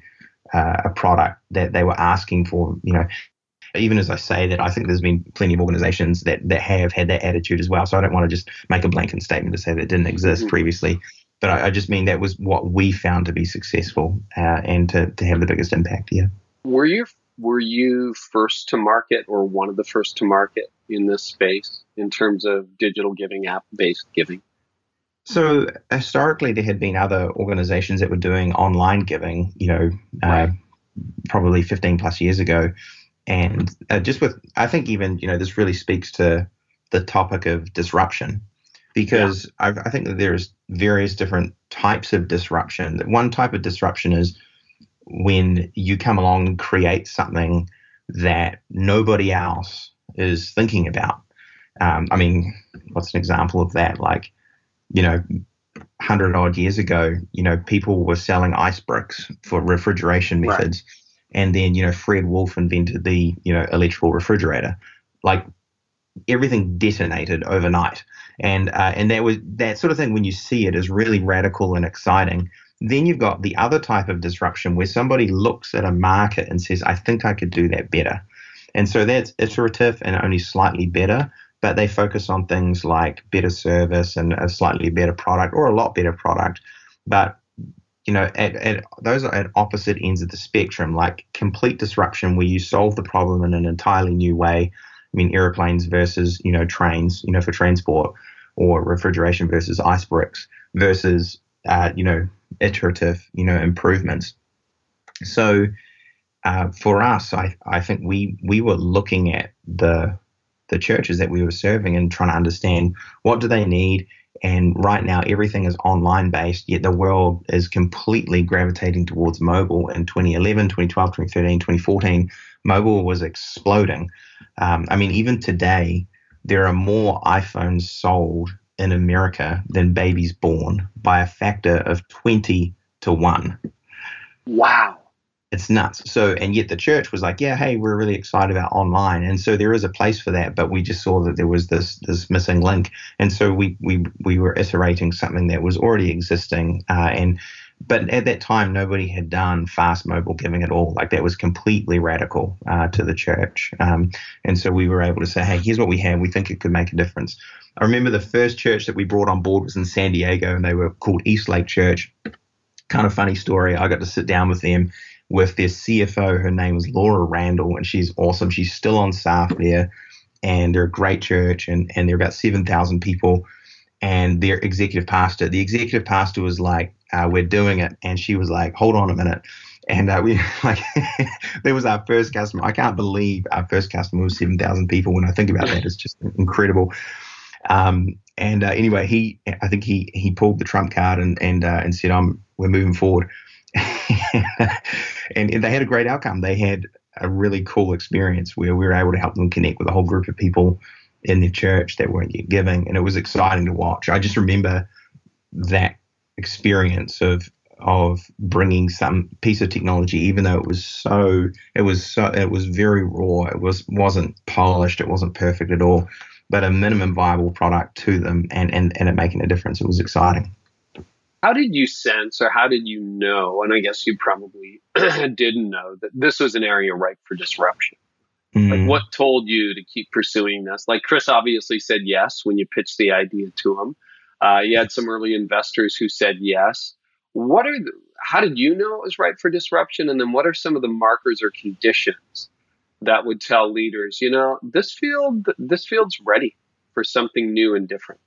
Speaker 3: uh, a product that they were asking for. You know. Even as I say that, I think there's been plenty of organizations that, that have had that attitude as well. So I don't want to just make a blanket statement to say that it didn't exist mm-hmm. previously but I, I, just mean that was what we found to be successful uh, and to, to have the biggest impact. Yeah.
Speaker 2: Were you were you first to market or one of the first to market in this space in terms of digital giving, app based giving?
Speaker 3: So historically, there had been other organizations that were doing online giving. You know, uh, right. uh, probably 15 plus years ago, and uh, just with I think even you know this really speaks to the topic of disruption because yeah. I, I think that there's various different types of disruption. One type of disruption is when you come along and create something that nobody else is thinking about. Um, I mean, what's an example of that? Like, you know, hundred odd years ago, you know, people were selling ice bricks for refrigeration methods, right. and then you know Fred Wolf invented the you know electrical refrigerator. Like everything detonated overnight, and uh, and that was that sort of thing. When you see it, is really radical and exciting. Then you've got the other type of disruption where somebody looks at a market and says, "I think I could do that better," and so that's iterative and only slightly better but they focus on things like better service and a slightly better product or a lot better product. But you know, at, at those are at opposite ends of the spectrum, like complete disruption where you solve the problem in an entirely new way. I mean, airplanes versus you know trains, you know, for transport, or refrigeration versus ice bricks versus uh, you know iterative, you know, improvements. So uh, for us, I I think we we were looking at the the churches that we were serving and trying to understand what do they need. And right now, everything is online based, yet the world is completely gravitating towards mobile. In 2011, 2012, 2013, 2014, mobile was exploding. Um, I mean, even today, there are more iPhones sold in America than babies born by a factor of 20 to 1.
Speaker 2: Wow
Speaker 3: it's nuts. So, and yet the church was like, yeah, hey, we're really excited about online, and so there is a place for that. But we just saw that there was this this missing link, and so we we we were iterating something that was already existing, uh, and but at that time nobody had done fast mobile giving at all. Like that was completely radical uh, to the church, um, and so we were able to say, hey, here's what we have. We think it could make a difference. I remember the first church that we brought on board was in San Diego, and they were called Eastlake Church. Kind of funny story. I got to sit down with them with their CFO. Her name was Laura Randall, and she's awesome. She's still on staff there, and they're a great church, and, and they're about 7,000 people. And their executive pastor, the executive pastor was like, uh, We're doing it. And she was like, Hold on a minute. And uh, we like, there was our first customer. I can't believe our first customer was 7,000 people. When I think about that, it's just incredible. Um, and uh, anyway, he, I think he he pulled the trump card and and uh, and said, "I'm we're moving forward." and, and they had a great outcome. They had a really cool experience where we were able to help them connect with a whole group of people in their church that weren't yet giving, and it was exciting to watch. I just remember that experience of of bringing some piece of technology, even though it was so it was so it was very raw. It was wasn't polished. It wasn't perfect at all, but a minimum viable product to them, and and and it making a difference. It was exciting
Speaker 2: how did you sense or how did you know and i guess you probably didn't know that this was an area ripe for disruption mm. like what told you to keep pursuing this like chris obviously said yes when you pitched the idea to him uh, you had some early investors who said yes. What are the, how did you know it was ripe for disruption? And then what are some of the markers or conditions that would tell leaders you know this field this field's ready for something new and different?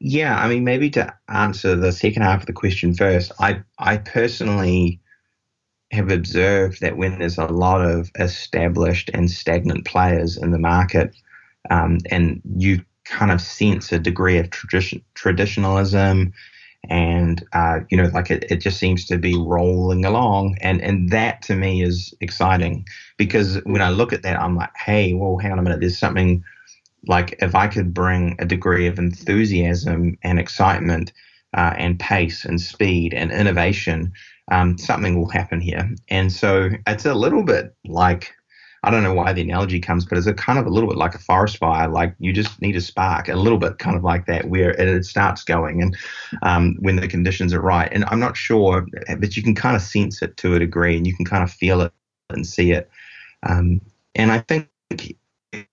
Speaker 3: Yeah, I mean, maybe to answer the second half of the question first, I I personally have observed that when there's a lot of established and stagnant players in the market, um, and you kind of sense a degree of tradition traditionalism, and uh, you know, like it, it just seems to be rolling along, and and that to me is exciting because when I look at that, I'm like, hey, well, hang on a minute, there's something like if I could bring a degree of enthusiasm and excitement uh, and pace and speed and innovation, um, something will happen here. And so it's a little bit like I don't know why the analogy comes, but it's a kind of a little bit like a forest fire. Like you just need a spark, a little bit kind of like that, where it, starts going, and um, when the conditions are right. And I'm not sure, but you can kind of sense it to a degree, and you can kind of feel it and see it. Um, and I think you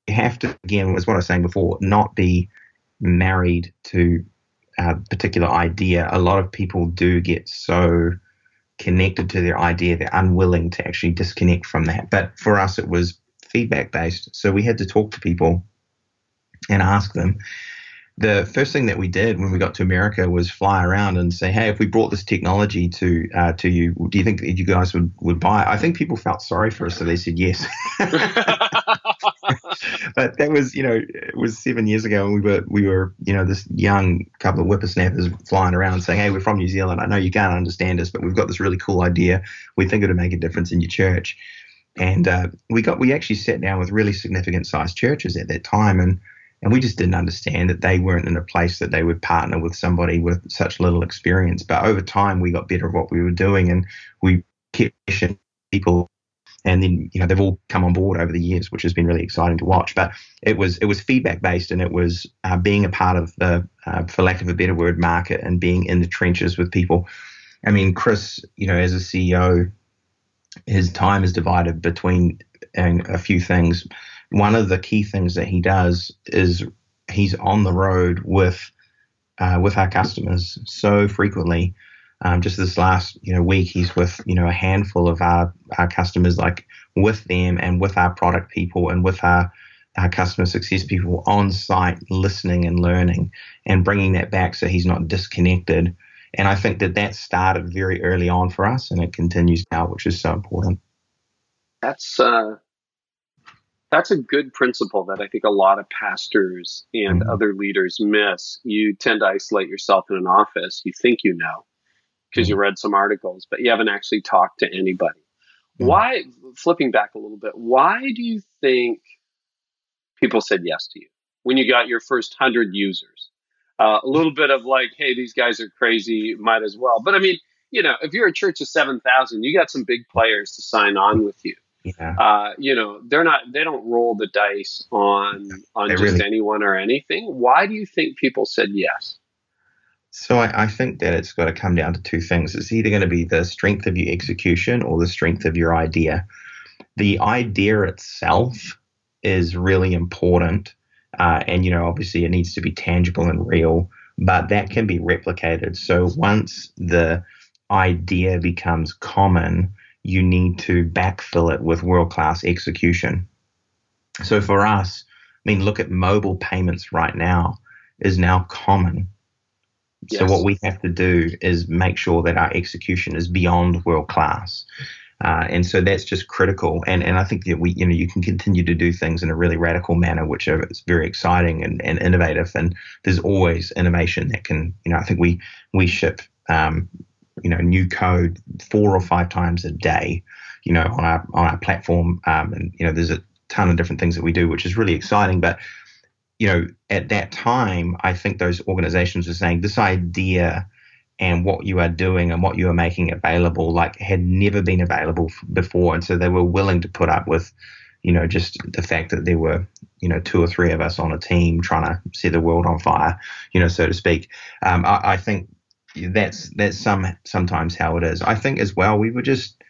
Speaker 3: have to, again, as what I was saying before, not be married to a particular idea. A lot of people do get so connected to their idea, they're unwilling to actually disconnect from that. But for us, it was feedback based. So we had to talk to people and ask them. The first thing that we did when we got to America was fly around and say, "Hey, if we brought this technology to uh, to you, do you think that you guys would, would buy it?" I think people felt sorry for us, so they said yes. but that was, you know, it was seven years ago, and we were, we were, you know, this young couple of whippersnappers flying around saying, "Hey, we're from New Zealand. I know you can't understand us, but we've got this really cool idea. We think it'll make a difference in your church." And uh, we got, we actually sat down with really significant sized churches at that time, and And we just didn't understand that they weren't in a place that they would partner with somebody with such little experience. But over time, we got better at what we were doing and we kept people and then you know they've all come on board over the years, which has been really exciting to watch. But it was it was feedback based, and it was uh, being a part of the, uh, for lack of a better word, market and being in the trenches with people. I mean, Chris, you know, as a CEO, his time is divided between and a few things. One of the key things that he does is he's on the road with uh, with our customers so frequently um, just this last you know week, he's with you know a handful of our, our customers, like with them and with our product people and with our our customer success people on site, listening and learning, and bringing that back so he's not disconnected. And I think that that started very early on for us, and it continues now, which is so important.
Speaker 2: That's uh, that's a good principle that I think a lot of pastors and mm-hmm. other leaders miss. You tend to isolate yourself in an office. You think you know, because you mm-hmm. read some articles, but you haven't actually talked to anybody. Mm-hmm. Why, flipping back a little bit, why do you think people said yes to you when you got your first 100 users? Uh, a little bit of like, hey, these guys are crazy, might as well. But I mean, you know, if you're a church of 7,000, you got some big players to sign on with you. Yeah. Uh, you know, they're not, they don't roll the dice on, on just really- anyone or anything. Why do you think people said yes?
Speaker 3: So I, I, think that it's got to come down to two things. It's either going to be the strength of your execution or the strength of your idea. The idea itself is really important, uh, and you know, obviously, it needs to be tangible and real. But that can be replicated. So once the idea becomes common, you need to backfill it with world class execution. So for us, I mean, look at mobile payments right now is now common Yes. So what we have to do is make sure that our execution is beyond world class. Uh, and so that's just critical. And and I think that we, you know, you can continue to do things in a really radical manner, which is very exciting and, and innovative. And there's always innovation that can, you know, I think we we ship, um, you know, new code four or five times a day, you know, on our on our platform. Um, and you know, there's a ton of different things that we do, which is really exciting. But you know, at that time, I think those organizations were saying this idea and what you are doing and what you are making available, like, had never been available before. And so they were willing to put up with, you know, just the fact that there were, you know, two or three of us on a team trying to set the world on fire, you know, so to speak. Um, I, I think that's that's some sometimes how it is. I think as well we were just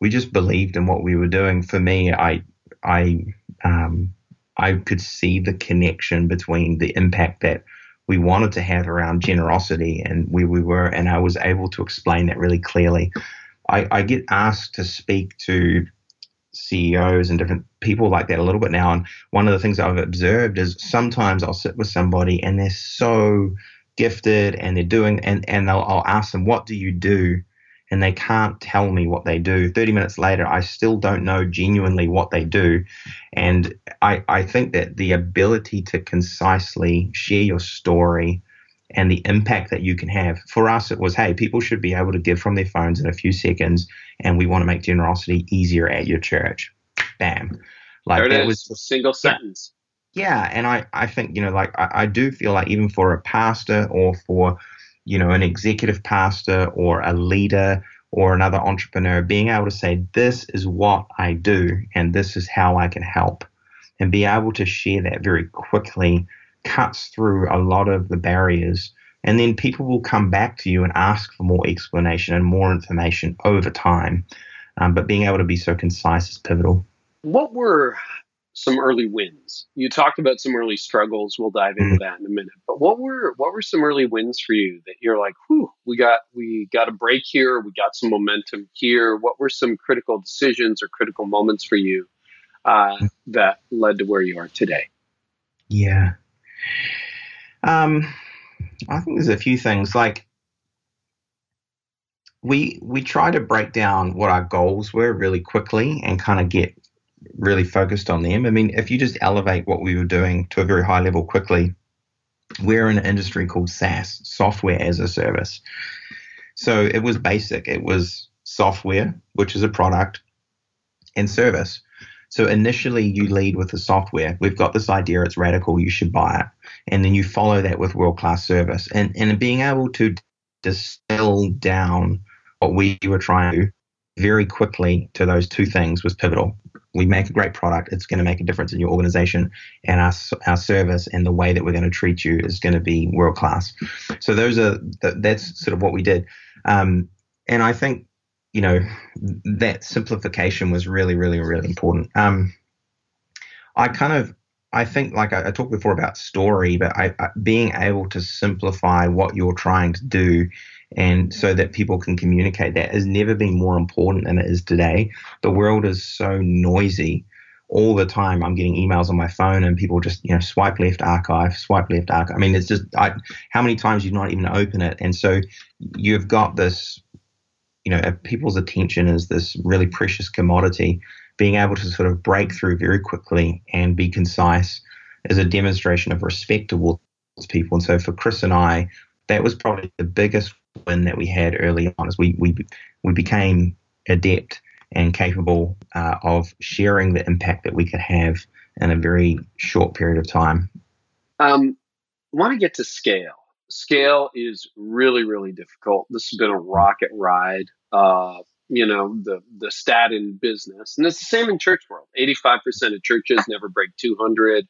Speaker 3: we just believed in what we were doing. For me, I I um, I could see the connection between the impact that we wanted to have around generosity and where we were, and I was able to explain that really clearly. I, I get asked to speak to CEOs and different people like that a little bit now, and one of the things I've observed is sometimes I'll sit with somebody and they're so gifted and they're doing, and and I'll ask them, "What do you do?" And they can't tell me what they do. 30 minutes later, I still don't know genuinely what they do. And I, I think that the ability to concisely share your story and the impact that you can have for us, it was hey, people should be able to give from their phones in a few seconds, and we want to make generosity easier at your church. Bam.
Speaker 2: Like that was a single sentence.
Speaker 3: Yeah, and I, I think, you know, like I, I do feel like even for a pastor or for you know, an executive pastor or a leader or another entrepreneur, being able to say, This is what I do and this is how I can help, and be able to share that very quickly cuts through a lot of the barriers. And then people will come back to you and ask for more explanation and more information over time. Um, but being able to be so concise is pivotal.
Speaker 2: What were some early wins. You talked about some early struggles. We'll dive into mm-hmm. that in a minute. But what were what were some early wins for you that you're like, whew, we got we got a break here, we got some momentum here. What were some critical decisions or critical moments for you uh, mm. that led to where you are today?
Speaker 3: Yeah. Um, I think there's a few things like we we try to break down what our goals were really quickly and kind of get really focused on them. I mean, if you just elevate what we were doing to a very high level quickly, we're in an industry called SaaS, software as a service. So it was basic. It was software, which is a product, and service. So initially, you lead with the software. We've got this idea; it's radical. You should buy it, and then you follow that with world class service, and and being able to distill down what we were trying to do very quickly to those two things was pivotal. We make a great product; it's going to make a difference in your organization, and our our service and the way that we're going to treat you is going to be world class. So those are that's sort of what we did, um, and I think you know, that simplification was really, really, really important. Um, I kind of, I think, like I, I talked before about story, but I, I, being able to simplify what you're trying to do and so that people can communicate that has never been more important than it is today. The world is so noisy all the time. I'm getting emails on my phone and people just, you know, swipe left archive, swipe left archive. I mean, it's just, I, how many times you've not even open it? And so you've got this you know, people's attention is this really precious commodity. Being able to sort of break through very quickly and be concise is a demonstration of respect towards people. And so for Chris and I, that was probably the biggest win that we had early on. Is we we we became adept and capable uh, of sharing the impact that we could have in a very short period of time.
Speaker 2: Um, want to get to scale scale is really really difficult this has been a rocket ride uh, you know the the stat in business and it's the same in church world 85% of churches never break 200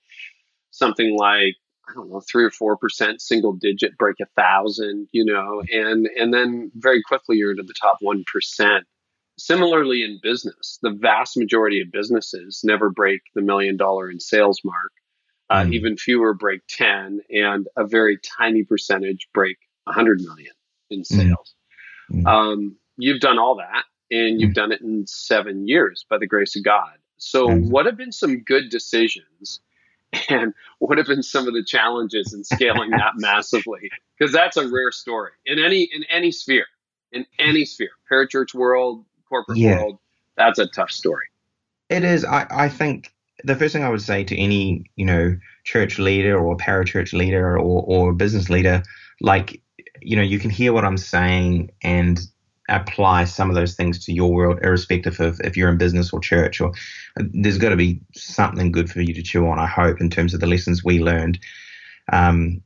Speaker 2: something like i don't know 3 or 4% single digit break a thousand you know and and then very quickly you're into the top 1% similarly in business the vast majority of businesses never break the million dollar in sales mark uh, mm. Even fewer break 10, and a very tiny percentage break 100 million in mm. sales. Mm. Um, you've done all that, and you've mm. done it in seven years by the grace of God. So, what have been some good decisions? And what have been some of the challenges in scaling that massively? Because that's a rare story in any in any sphere, in any sphere, parachurch world, corporate yeah. world. That's a tough story.
Speaker 3: It is. I, I think the first thing I would say to any, you know, church leader or parachurch leader or, or business leader, like, you know, you can hear what I'm saying and apply some of those things to your world, irrespective of if you're in business or church, or there's got to be something good for you to chew on, I hope, in terms of the lessons we learned. Um,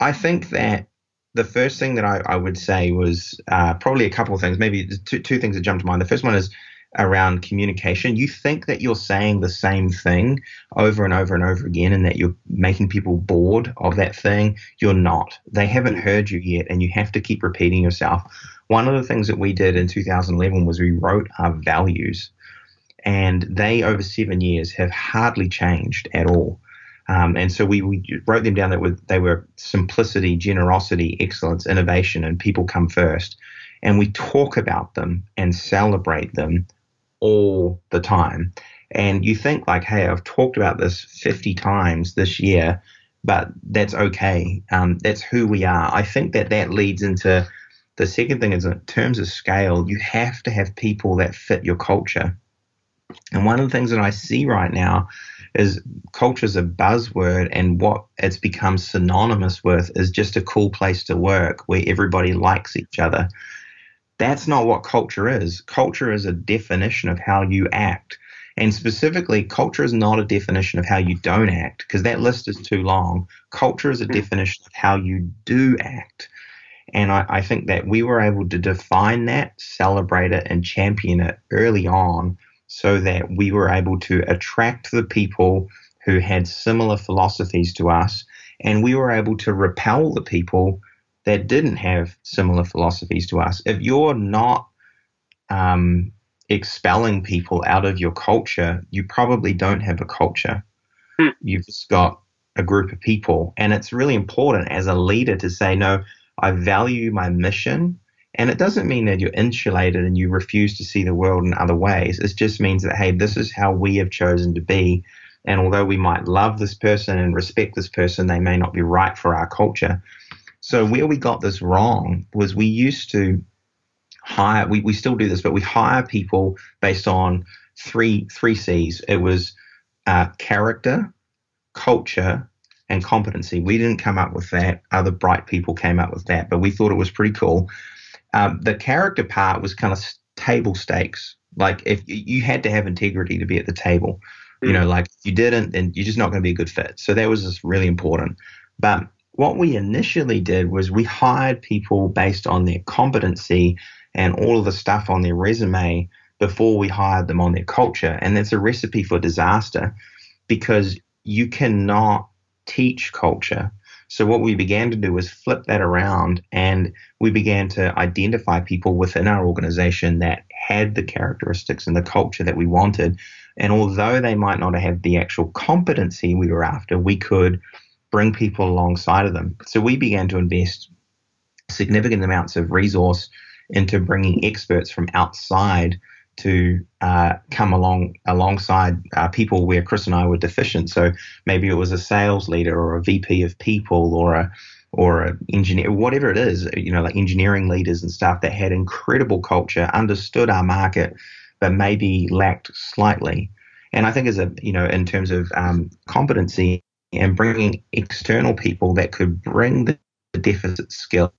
Speaker 3: I think that the first thing that I, I would say was uh, probably a couple of things, maybe two, two things that jump to mind. The first one is around communication, you think that you're saying the same thing over and over and over again and that you're making people bored of that thing. You're not. They haven't heard you yet, and you have to keep repeating yourself. One of the things that we did in 2011 was we wrote our values, and they, over seven years, have hardly changed at all. Um, and so we, we wrote them down that were, they were simplicity, generosity, excellence, innovation, and people come first. And we talk about them and celebrate them all the time. And you think like, hey, I've talked about this 50 times this year, but that's okay. Um, that's who we are. I think that that leads into the second thing is in terms of scale, you have to have people that fit your culture. And one of the things that I see right now is culture is a buzzword, and what it's become synonymous with is just a cool place to work where everybody likes each other. That's not what culture is. Culture is a definition of how you act. And specifically, culture is not a definition of how you don't act, because that list is too long. Culture is a hmm. definition of how you do act. And I, I, think that we were able to define that, celebrate it, and champion it early on so that we were able to attract the people who had similar philosophies to us. And we were able to repel the people that didn't have similar philosophies to us. If you're not um, expelling people out of your culture, you probably don't have a culture. Hmm. You've just got a group of people. And it's really important as a leader to say, no, I value my mission. And it doesn't mean that you're insulated and you refuse to see the world in other ways. It just means that, hey, this is how we have chosen to be. And although we might love this person and respect this person, they may not be right for our culture. So where we got this wrong was we used to hire we, we still do this, but we hire people based on three three C's. It was uh, character, culture, and competency. We didn't come up with that. Other bright people came up with that, but we thought it was pretty cool. Um, the character part was kind of table stakes. Like if you had to have integrity to be at the table, you know, like if you didn't, then you're just not going to be a good fit. So that was just really important. But what we initially did was we hired people based on their competency and all of the stuff on their resume before we hired them on their culture. And that's a recipe for disaster because you cannot teach culture. So what we began to do was flip that around and we began to identify people within our organization that had the characteristics and the culture that we wanted. And although they might not have the actual competency we were after, we could bring people alongside of them. So we began to invest significant amounts of resource into bringing experts from outside to uh, come along alongside uh, people where Chris and I were deficient. So maybe it was a sales leader or a VP of people or a or a engineer, whatever it is, you know, like engineering leaders and stuff that had incredible culture, understood our market, but maybe lacked slightly. And I think as a you know in terms of um, competency and bringing external people that could bring the deficit skill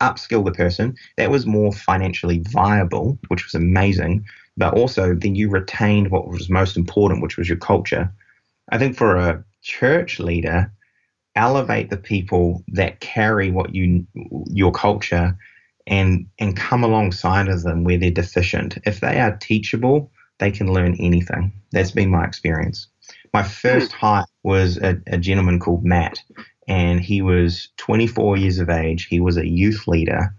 Speaker 3: upskill the person. That was more financially viable, which was amazing. But also, then you retained what was most important, which was your culture. I think for a church leader, elevate the people that carry what you your culture and and come alongside of them where they're deficient. If they are teachable, they can learn anything. That's been my experience. My first hmm. hire was a, a gentleman called Matt, and he was 24 years of age. He was a youth leader.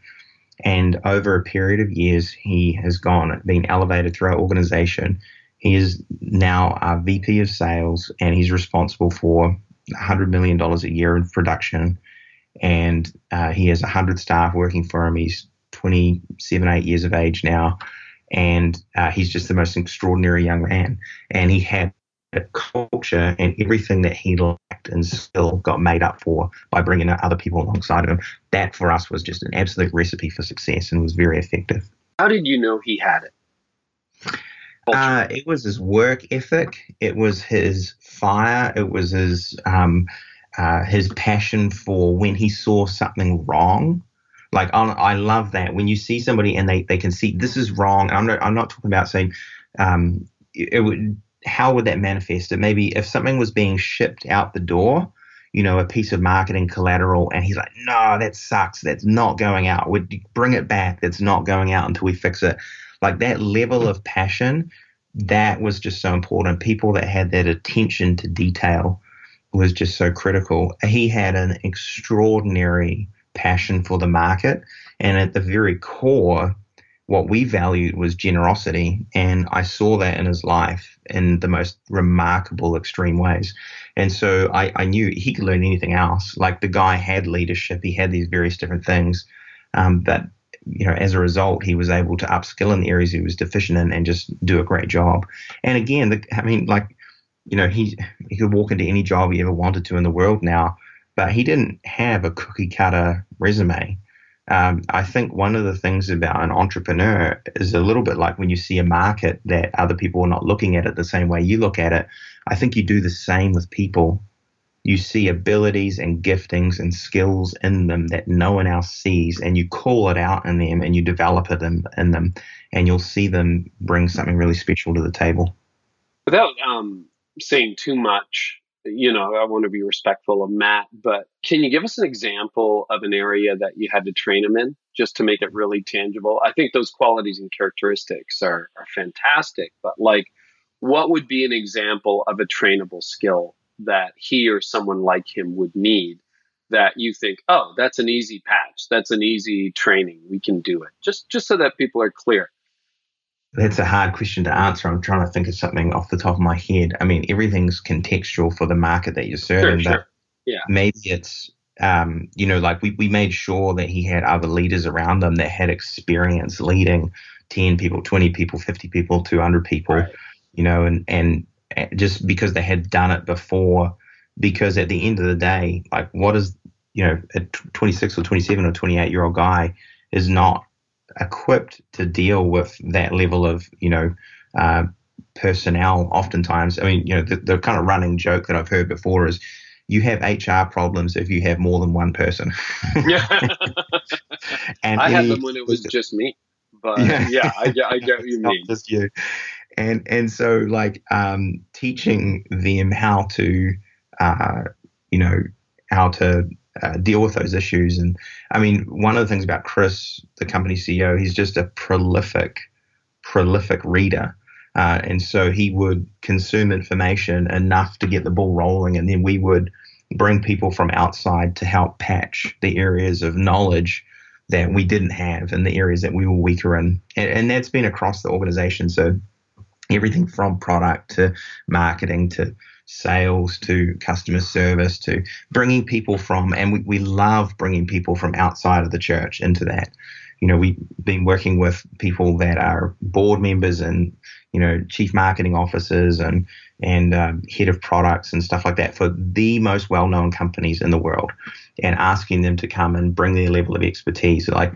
Speaker 3: And over a period of years, he has gone, been elevated through our organization. He is now our VP of sales, and he's responsible for $100 million a year in production. And uh, he has 100 staff working for him. He's 27, 8 years of age now. And uh, he's just the most extraordinary young man. And he had culture and everything that he lacked and still got made up for by bringing other people alongside of him. That for us was just an absolute recipe for success and was very effective.
Speaker 2: How did you know he had it?
Speaker 3: Uh, it was his work ethic. It was his fire. It was his um, uh, his passion for when he saw something wrong. Like I love that when you see somebody and they, they can see this is wrong. I'm not I'm not talking about saying um, it, it would how would that manifest it? Maybe if something was being shipped out the door, you know, a piece of marketing collateral, and he's like, no, that sucks. That's not going out. Would bring it back. That's not going out until we fix it. Like that level of passion, that was just so important. People that had that attention to detail was just so critical. He had an extraordinary passion for the market, and at the very core, what we valued was generosity. And I saw that in his life in the most remarkable, extreme ways. And so I, I knew he could learn anything else. Like the guy had leadership, he had these various different things. Um, but you know, as a result, he was able to upskill in the areas he was deficient in and just do a great job. And again, the, I mean, like, you know, he he could walk into any job he ever wanted to in the world now, but he didn't have a cookie cutter resume. Um, I think one of the things about an entrepreneur is a little bit like when you see a market that other people are not looking at it the same way you look at it. I think you do the same with people. You see abilities and giftings and skills in them that no one else sees, and you call it out in them and you develop it in, in them, and you'll see them bring something really special to the table.
Speaker 2: Without um, saying too much, you know, I want to be respectful of Matt, but can you give us an example of an area that you had to train him in just to make it really tangible? I think those qualities and characteristics are, are fantastic, but like, what would be an example of a trainable skill that he or someone like him would need that you think, oh, that's an easy patch, that's an easy training, we can do it, just just so that people are clear
Speaker 3: that's a hard question to answer. I'm trying to think of something off the top of my head. I mean, everything's contextual for the market that you're serving,
Speaker 2: sure,
Speaker 3: but
Speaker 2: sure. yeah.
Speaker 3: maybe it's um, you know, like we, we made sure that he had other leaders around them that had experience leading 10 people, 20 people, 50 people, 200 people, right. you know, and, and just because they had done it before, because at the end of the day, like what is, you know, a 26 or 27 or 28 year old guy is not equipped to deal with that level of, you know, uh, personnel. Oftentimes, I mean, you know, the, the kind of running joke that I've heard before is you have HR problems if you have more than one person.
Speaker 2: yeah. and I had them when it was just me. but yeah, yeah I, I get what you mean.
Speaker 3: just you. And and so like um, teaching them how to, uh, you know, how to uh, deal with those issues. And I mean, one of the things about Chris, the company CEO, he's just a prolific, prolific reader. Uh, and so he would consume information enough to get the ball rolling, and then we would bring people from outside to help patch the areas of knowledge that we didn't have and the areas that we were weaker in. And, and that's been across the organization. So everything from product to marketing to sales to customer service to bringing people from, and we, we love bringing people from outside of the church into that. You know, we've been working with people that are board members and, you know, chief marketing officers and, and um, head of products and stuff like that for the most well known companies in the world and asking them to come and bring their level of expertise. Like,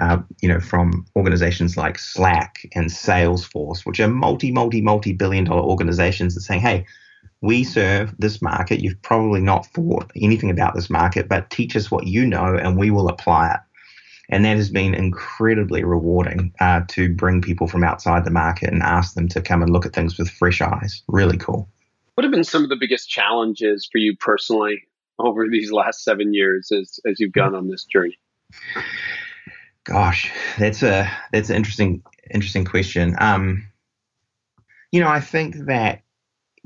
Speaker 3: uh, you know, from organizations like Slack and Salesforce, which are multi, multi, multi billion dollar organizations that saying, hey, we serve this market. You've probably not thought anything about this market, but teach us what you know and we will apply it. And that has been incredibly rewarding uh, to bring people from outside the market and ask them to come and look at things with fresh eyes. Really cool.
Speaker 2: What have been some of the biggest challenges for you personally over these last seven years as, as you've gone on this journey?
Speaker 3: Gosh, that's a that's an interesting interesting question. Um, you know, I think that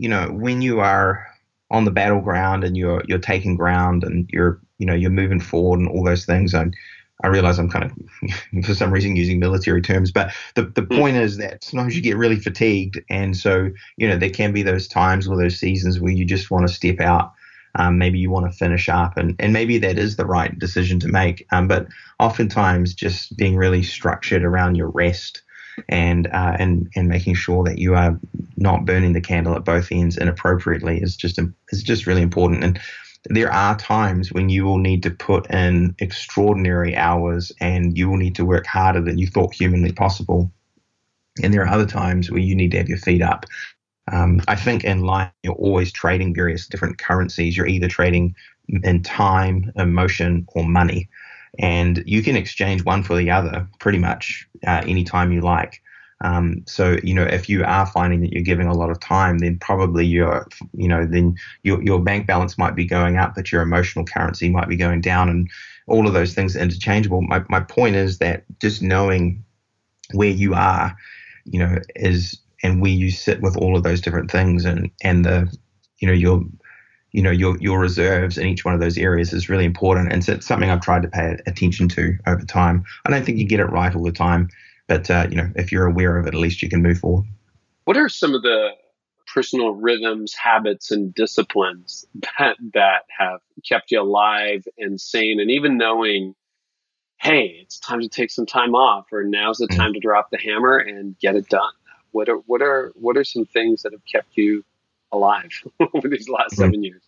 Speaker 3: you know, when you are on the battleground and you're you're taking ground and you're you know you're moving forward and all those things. And I realize I'm kind of for some reason using military terms, but the the hmm. point is that sometimes you get really fatigued, and so you know there can be those times or those seasons where you just want to step out. Um, maybe you want to finish up, and, and maybe that is the right decision to make. Um, but oftentimes, just being really structured around your rest and uh, and and making sure that you are not burning the candle at both ends inappropriately is just is just really important. And there are times when you will need to put in extraordinary hours and you will need to work harder than you thought humanly possible. And there are other times where you need to have your feet up. Um, I think in life, you're always trading various different currencies. You're either trading in time, emotion, or money and you can exchange one for the other pretty much uh, anytime you like. Um, so you know if you are finding that you're giving a lot of time, then probably your you know then your your bank balance might be going up, but your emotional currency might be going down, and all of those things are interchangeable. My my point is that just knowing where you are, you know, is and where you sit with all of those different things, and and the you know your you know your your reserves in each one of those areas is really important and so it's something I've tried to pay attention to over time. I don't think you get it right all the time, but uh, you know if you're aware of it, at least you can move forward.
Speaker 2: What are some of the personal rhythms, habits, and disciplines that that have kept you alive and sane, and even knowing, hey, it's time to take some time off, or now's the mm-hmm. time to drop the hammer and get it done. What are what are what are some things that have kept you alive over these last seven years?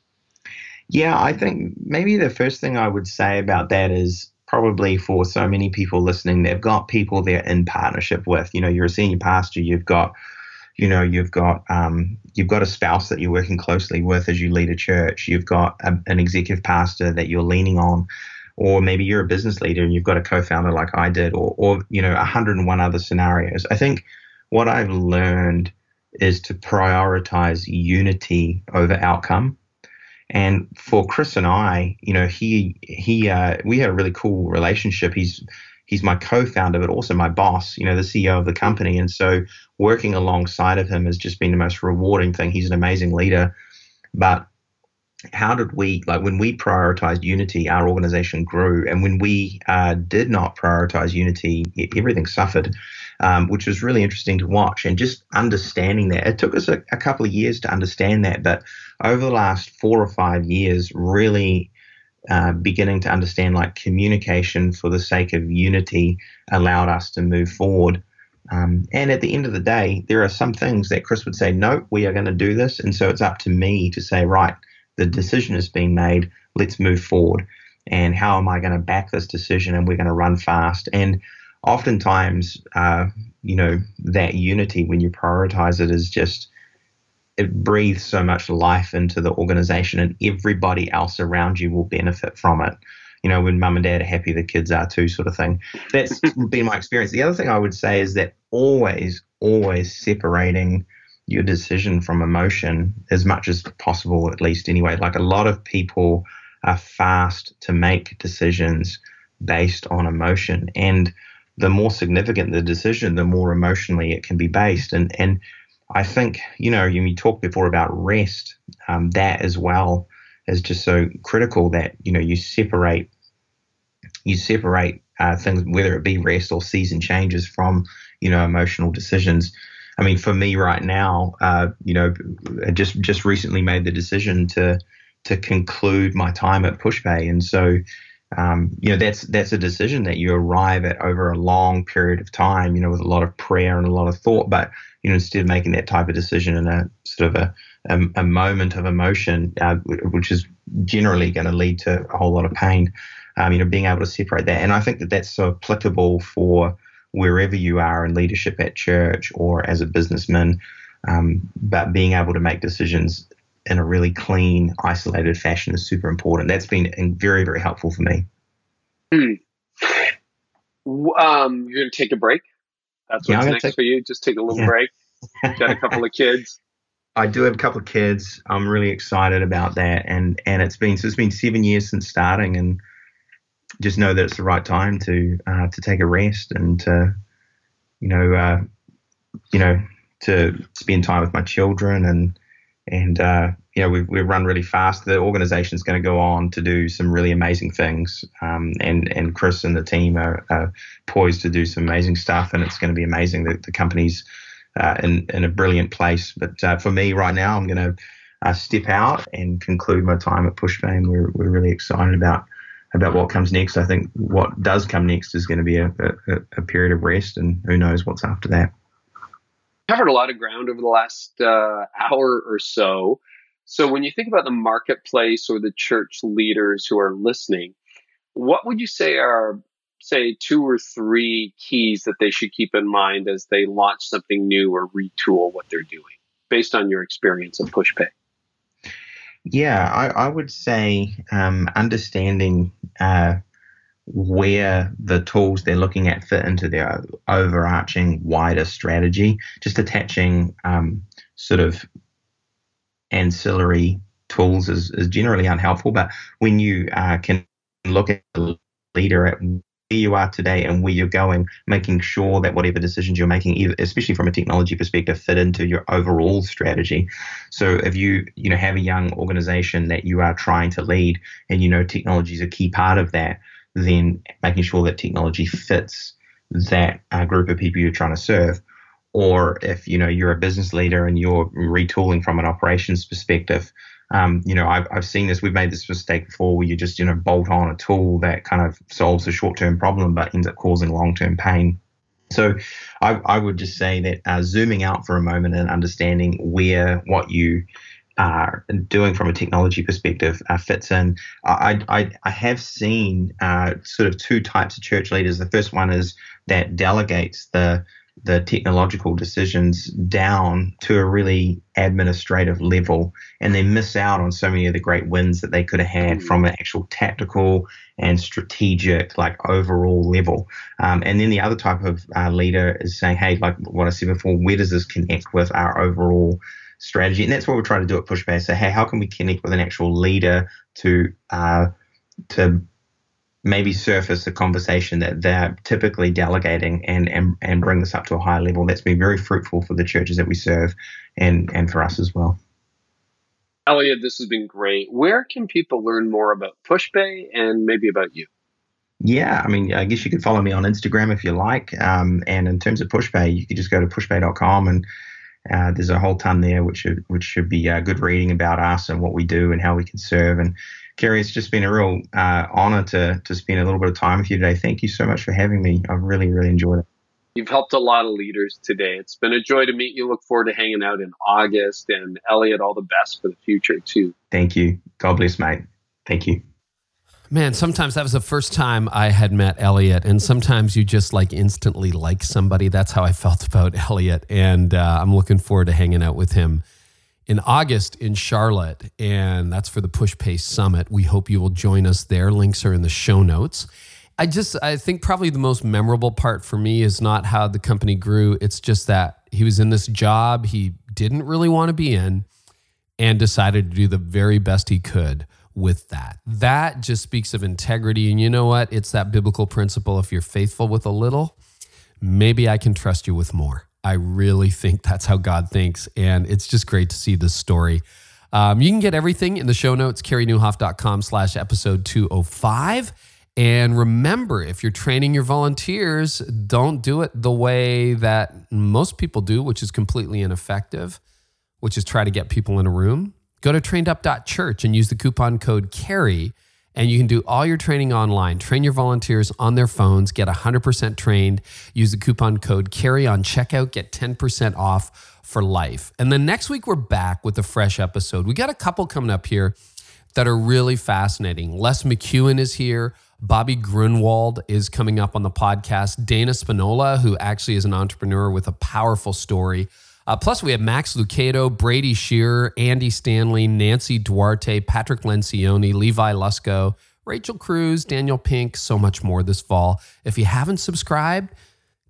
Speaker 3: Yeah, I think maybe the first thing I would say about that is probably for so many people listening, they've got people they're in partnership with. You know, you're a senior pastor, you've got, you know, you've got um, you've got a spouse that you're working closely with as you lead a church. You've got a, an executive pastor that you're leaning on, or maybe you're a business leader and you've got a co-founder like I did, or or you know, 101 other scenarios. I think what I've learned is to prioritize unity over outcome. And for Chris and I, you know, he he uh, we had a really cool relationship. He's he's my co-founder, but also my boss. You know, the CEO of the company, and so working alongside of him has just been the most rewarding thing. He's an amazing leader, but how did we like when we prioritized unity our organization grew and when we uh, did not prioritize unity everything suffered um, which was really interesting to watch and just understanding that. It took us a, a couple of years to understand that, but over the last four or five years, really uh, beginning to understand like communication for the sake of unity allowed us to move forward. Um, and at the end of the day, there are some things that Chris would say, no, we are going to do this. And so it's up to me to say, right, the decision has been made, let's move forward. And how am I going to back this decision? And we're going to run fast. And oftentimes, uh, you know, that unity when you prioritize it is just it breathes so much life into the organization, and everybody else around you will benefit from it. you know, when mum and dad are happy, the kids are too, sort of thing. That's been my experience. The other thing I would say is that always, always separating your decision from emotion as much as possible, at least anyway. Like a lot of people are fast to make decisions based on emotion. And the more significant the decision, the more emotionally it can be based. And and I think you know you talked before about rest. Um, that as well is just so critical that you know you separate you separate uh, things whether it be rest or season changes from you know emotional decisions. I mean, for me right now, uh, you know, I just just recently made the decision to to conclude my time at PushPay, and so um, you know that's that's a decision that you arrive at over a long period of time, you know, with a lot of prayer and a lot of thought. But you know, instead of making that type of decision in a sort of a a, a moment of emotion, uh, which is generally going to lead to a whole lot of pain, um, you know, being able to separate that, and I think that that's so applicable for wherever you are in leadership at church or as a businessman. Um, but being able to make decisions in a really clean, isolated fashion is super important. That's been very, very helpful for me.
Speaker 2: Hmm. Um, you're going to take a break. That's what's yeah, next take, for you. Just take a little yeah. break. Got a couple of kids.
Speaker 3: I do have a couple of kids. I'm really excited about that, and and it's been so it's been seven years since starting, and just know that it's the right time to uh, to take a rest and to you know uh, you know to spend time with my children and and uh, know we've, we've run really fast. The organisation is going to go on to do some really amazing things, um, and and Chris and the team are, are, poised to do some amazing stuff, and it's going to be amazing. The, the company's uh, in in a brilliant place. But uh, for me right now, I'm going to uh, step out and conclude my time at PushPay, and we're we're really excited about about what comes next. I think what does come next is going to be a, a, a period of rest, and who knows what's after that
Speaker 2: covered a lot of ground over the last uh, hour or so. So, when you think about the marketplace or the church leaders who are listening, what would you say are, say, two or three keys that they should keep in mind as they launch something new or retool what they're doing based on your experience of PushPay?
Speaker 3: Yeah, I, I would say um, understanding uh, where the tools they're looking at fit into their overarching wider strategy. Just attaching um, sort of ancillary tools is, is generally unhelpful. But when you uh, can look at the leader at where you are today and where you're going, making sure that whatever decisions you're making, especially from a technology perspective, fit into your overall strategy. So if you you know have a young organization that you are trying to lead, and you know technology is a key part of that, then making sure that technology fits that uh, group of people you're trying to serve. Or if you know you're a business leader and you're retooling from an operations perspective, um, you know I've, I've seen this. We've made this mistake before, where you just you know bolt on a tool that kind of solves a short-term problem but ends up causing long-term pain. So I, I would just say that uh, zooming out for a moment and understanding where what you are doing from a technology perspective uh, fits in. I, I, I have seen uh, sort of two types of church leaders. The first one is that delegates the the technological decisions down to a really administrative level and they miss out on so many of the great wins that they could have had mm. from an actual tactical and strategic like overall level um, and then the other type of uh, leader is saying hey like what i said before where does this connect with our overall strategy. And that's what we're trying to do at PushPay. So, hey, how can we connect with an actual leader to uh, to maybe surface a conversation that they're typically delegating and, and and bring this up to a higher level? That's been very fruitful for the churches that we serve and and for us as well.
Speaker 2: Eliot, this has been great. Where can people learn more about PushPay and maybe about you?
Speaker 3: Yeah, I mean, I guess you could follow me on Instagram if you like. Um, and in terms of PushPay, you could just go to pushpay.com and uh, there's a whole ton there, which should which should be uh, good reading about us and what we do and how we can serve. And Carey, it's just been a real uh, honor to to spend a little bit of time with you today. Thank you so much for having me. I've really really enjoyed it.
Speaker 2: You've helped a lot of leaders today. It's been a joy to meet you. Look forward to hanging out in August. And Eliot, all the best for the future too.
Speaker 3: Thank you. God bless, mate. Thank you.
Speaker 1: Man, sometimes that was the first time I had met Eliot, and sometimes you just like instantly like somebody. That's how I felt about Eliot, and uh, I'm looking forward to hanging out with him in August in Charlotte, and that's for the PushPay Summit. We hope you will join us there. Links are in the show notes. I just I think probably the most memorable part for me is not how the company grew. It's just that he was in this job he didn't really want to be in and decided to do the very best he could with that. That just speaks of integrity. And you know what? It's that biblical principle if you're faithful with a little, maybe I can trust you with more. I really think that's how God thinks. And it's just great to see this story. Um, you can get everything in the show notes, careynieuwhof.com slash episode 205. And remember, if you're training your volunteers, don't do it the way that most people do, which is completely ineffective, which is try to get people in a room. Go to trainedup.church and use the coupon code CAREY, and you can do all your training online. Train your volunteers on their phones, get 100% trained. Use the coupon code CAREY on checkout, get 10% off for life. And then next week, we're back with a fresh episode. We got a couple coming up here that are really fascinating. Les McKeown is here. Bobby Gruenewald is coming up on the podcast. Dana Spinola, who actually is an entrepreneur with a powerful story. Uh, plus, we have Max Lucado, Brady Shearer, Andy Stanley, Nancy Duarte, Patrick Lencioni, Levi Lusko, Rachel Cruz, Daniel Pink, so much more this fall. If you haven't subscribed,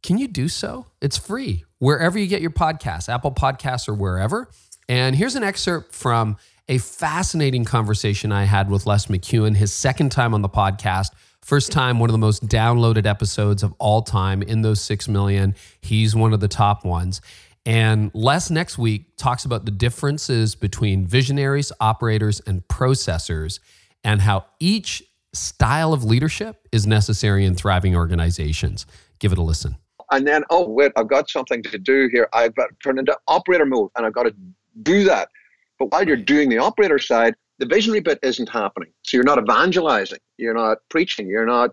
Speaker 1: can you do so? It's free wherever you get your podcasts, Apple Podcasts or wherever. And here's an excerpt from a fascinating conversation I had with Les McKeown, his second time on the podcast. First time, one of the most downloaded episodes of all time in those 6 million. He's one of the top ones. And Les next week talks about the differences between visionaries, operators, and processors, and how each style of leadership is necessary in thriving organizations. Give it a listen.
Speaker 4: And then, oh, wait, I've got something to do here. I've got to turn into operator mode and I've got to do that. But while you're doing the operator side, the visionary bit isn't happening. So you're not evangelizing, you're not preaching, you're not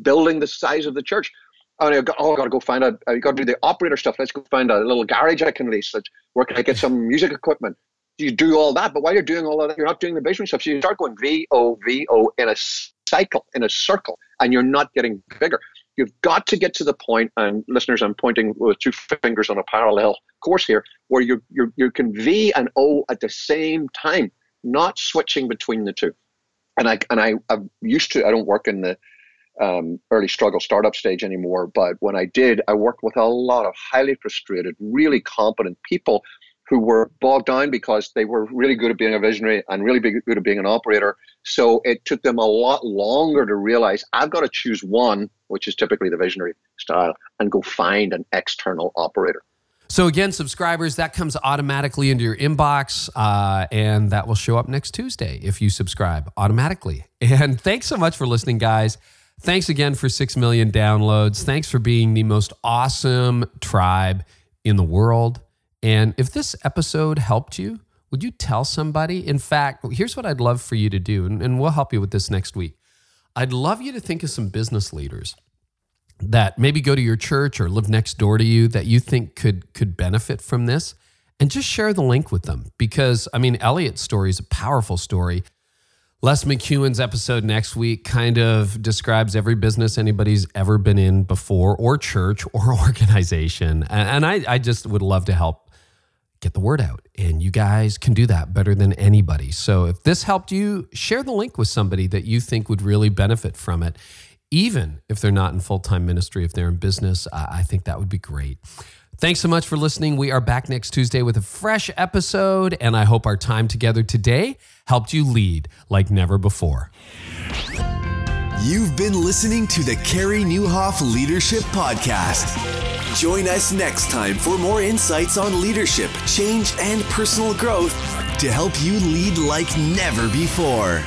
Speaker 4: building the size of the church. Oh, oh, I got, oh, I got to go find a. I got to do the operator stuff. Let's go find a little garage I can lease. Let's, where can I get some music equipment? You do all that, but while you're doing all of that, you're not doing the visionary stuff. So you start going V O V O in a cycle, in a circle, and you're not getting bigger. You've got to get to the point, and listeners, I'm pointing with two fingers on a parallel course here, where you you you can V and O at the same time, not switching between the two. And I and I I'm used to. I don't work in the um, early struggle startup stage anymore, but when I did, I worked with a lot of highly frustrated, really competent people who were bogged down because they were really good at being a visionary and really good at being an operator. So it took them a lot longer to realize I've got to choose one, which is typically the visionary style, and go find an external operator.
Speaker 1: So again, subscribers, that comes automatically into your inbox, uh, and that will show up next Tuesday if you subscribe automatically. And thanks so much for listening, guys. Thanks again for 6 million downloads. Thanks for being the most awesome tribe in the world. And if this episode helped you, would you tell somebody? In fact, here's what I'd love for you to do, and, we'll help you with this next week. I'd love you to think of some business leaders that maybe go to your church or live next door to you that you think could could benefit from this and just share the link with them because I mean Eliot's story is a powerful story Les McKeown's episode next week kind of describes every business anybody's ever been in before, or church, or organization. And, I, I just would love to help get the word out. And you guys can do that better than anybody. So if this helped you, share the link with somebody that you think would really benefit from it. Even if they're not in full time ministry, if they're in business, I think that would be great. Thanks so much for listening. We are back next Tuesday with a fresh episode, and I hope our time together today helped you lead like never before.
Speaker 5: You've been listening to the Carey Nieuwhof Leadership Podcast. Join us next time for more insights on leadership, change, and personal growth to help you lead like never before.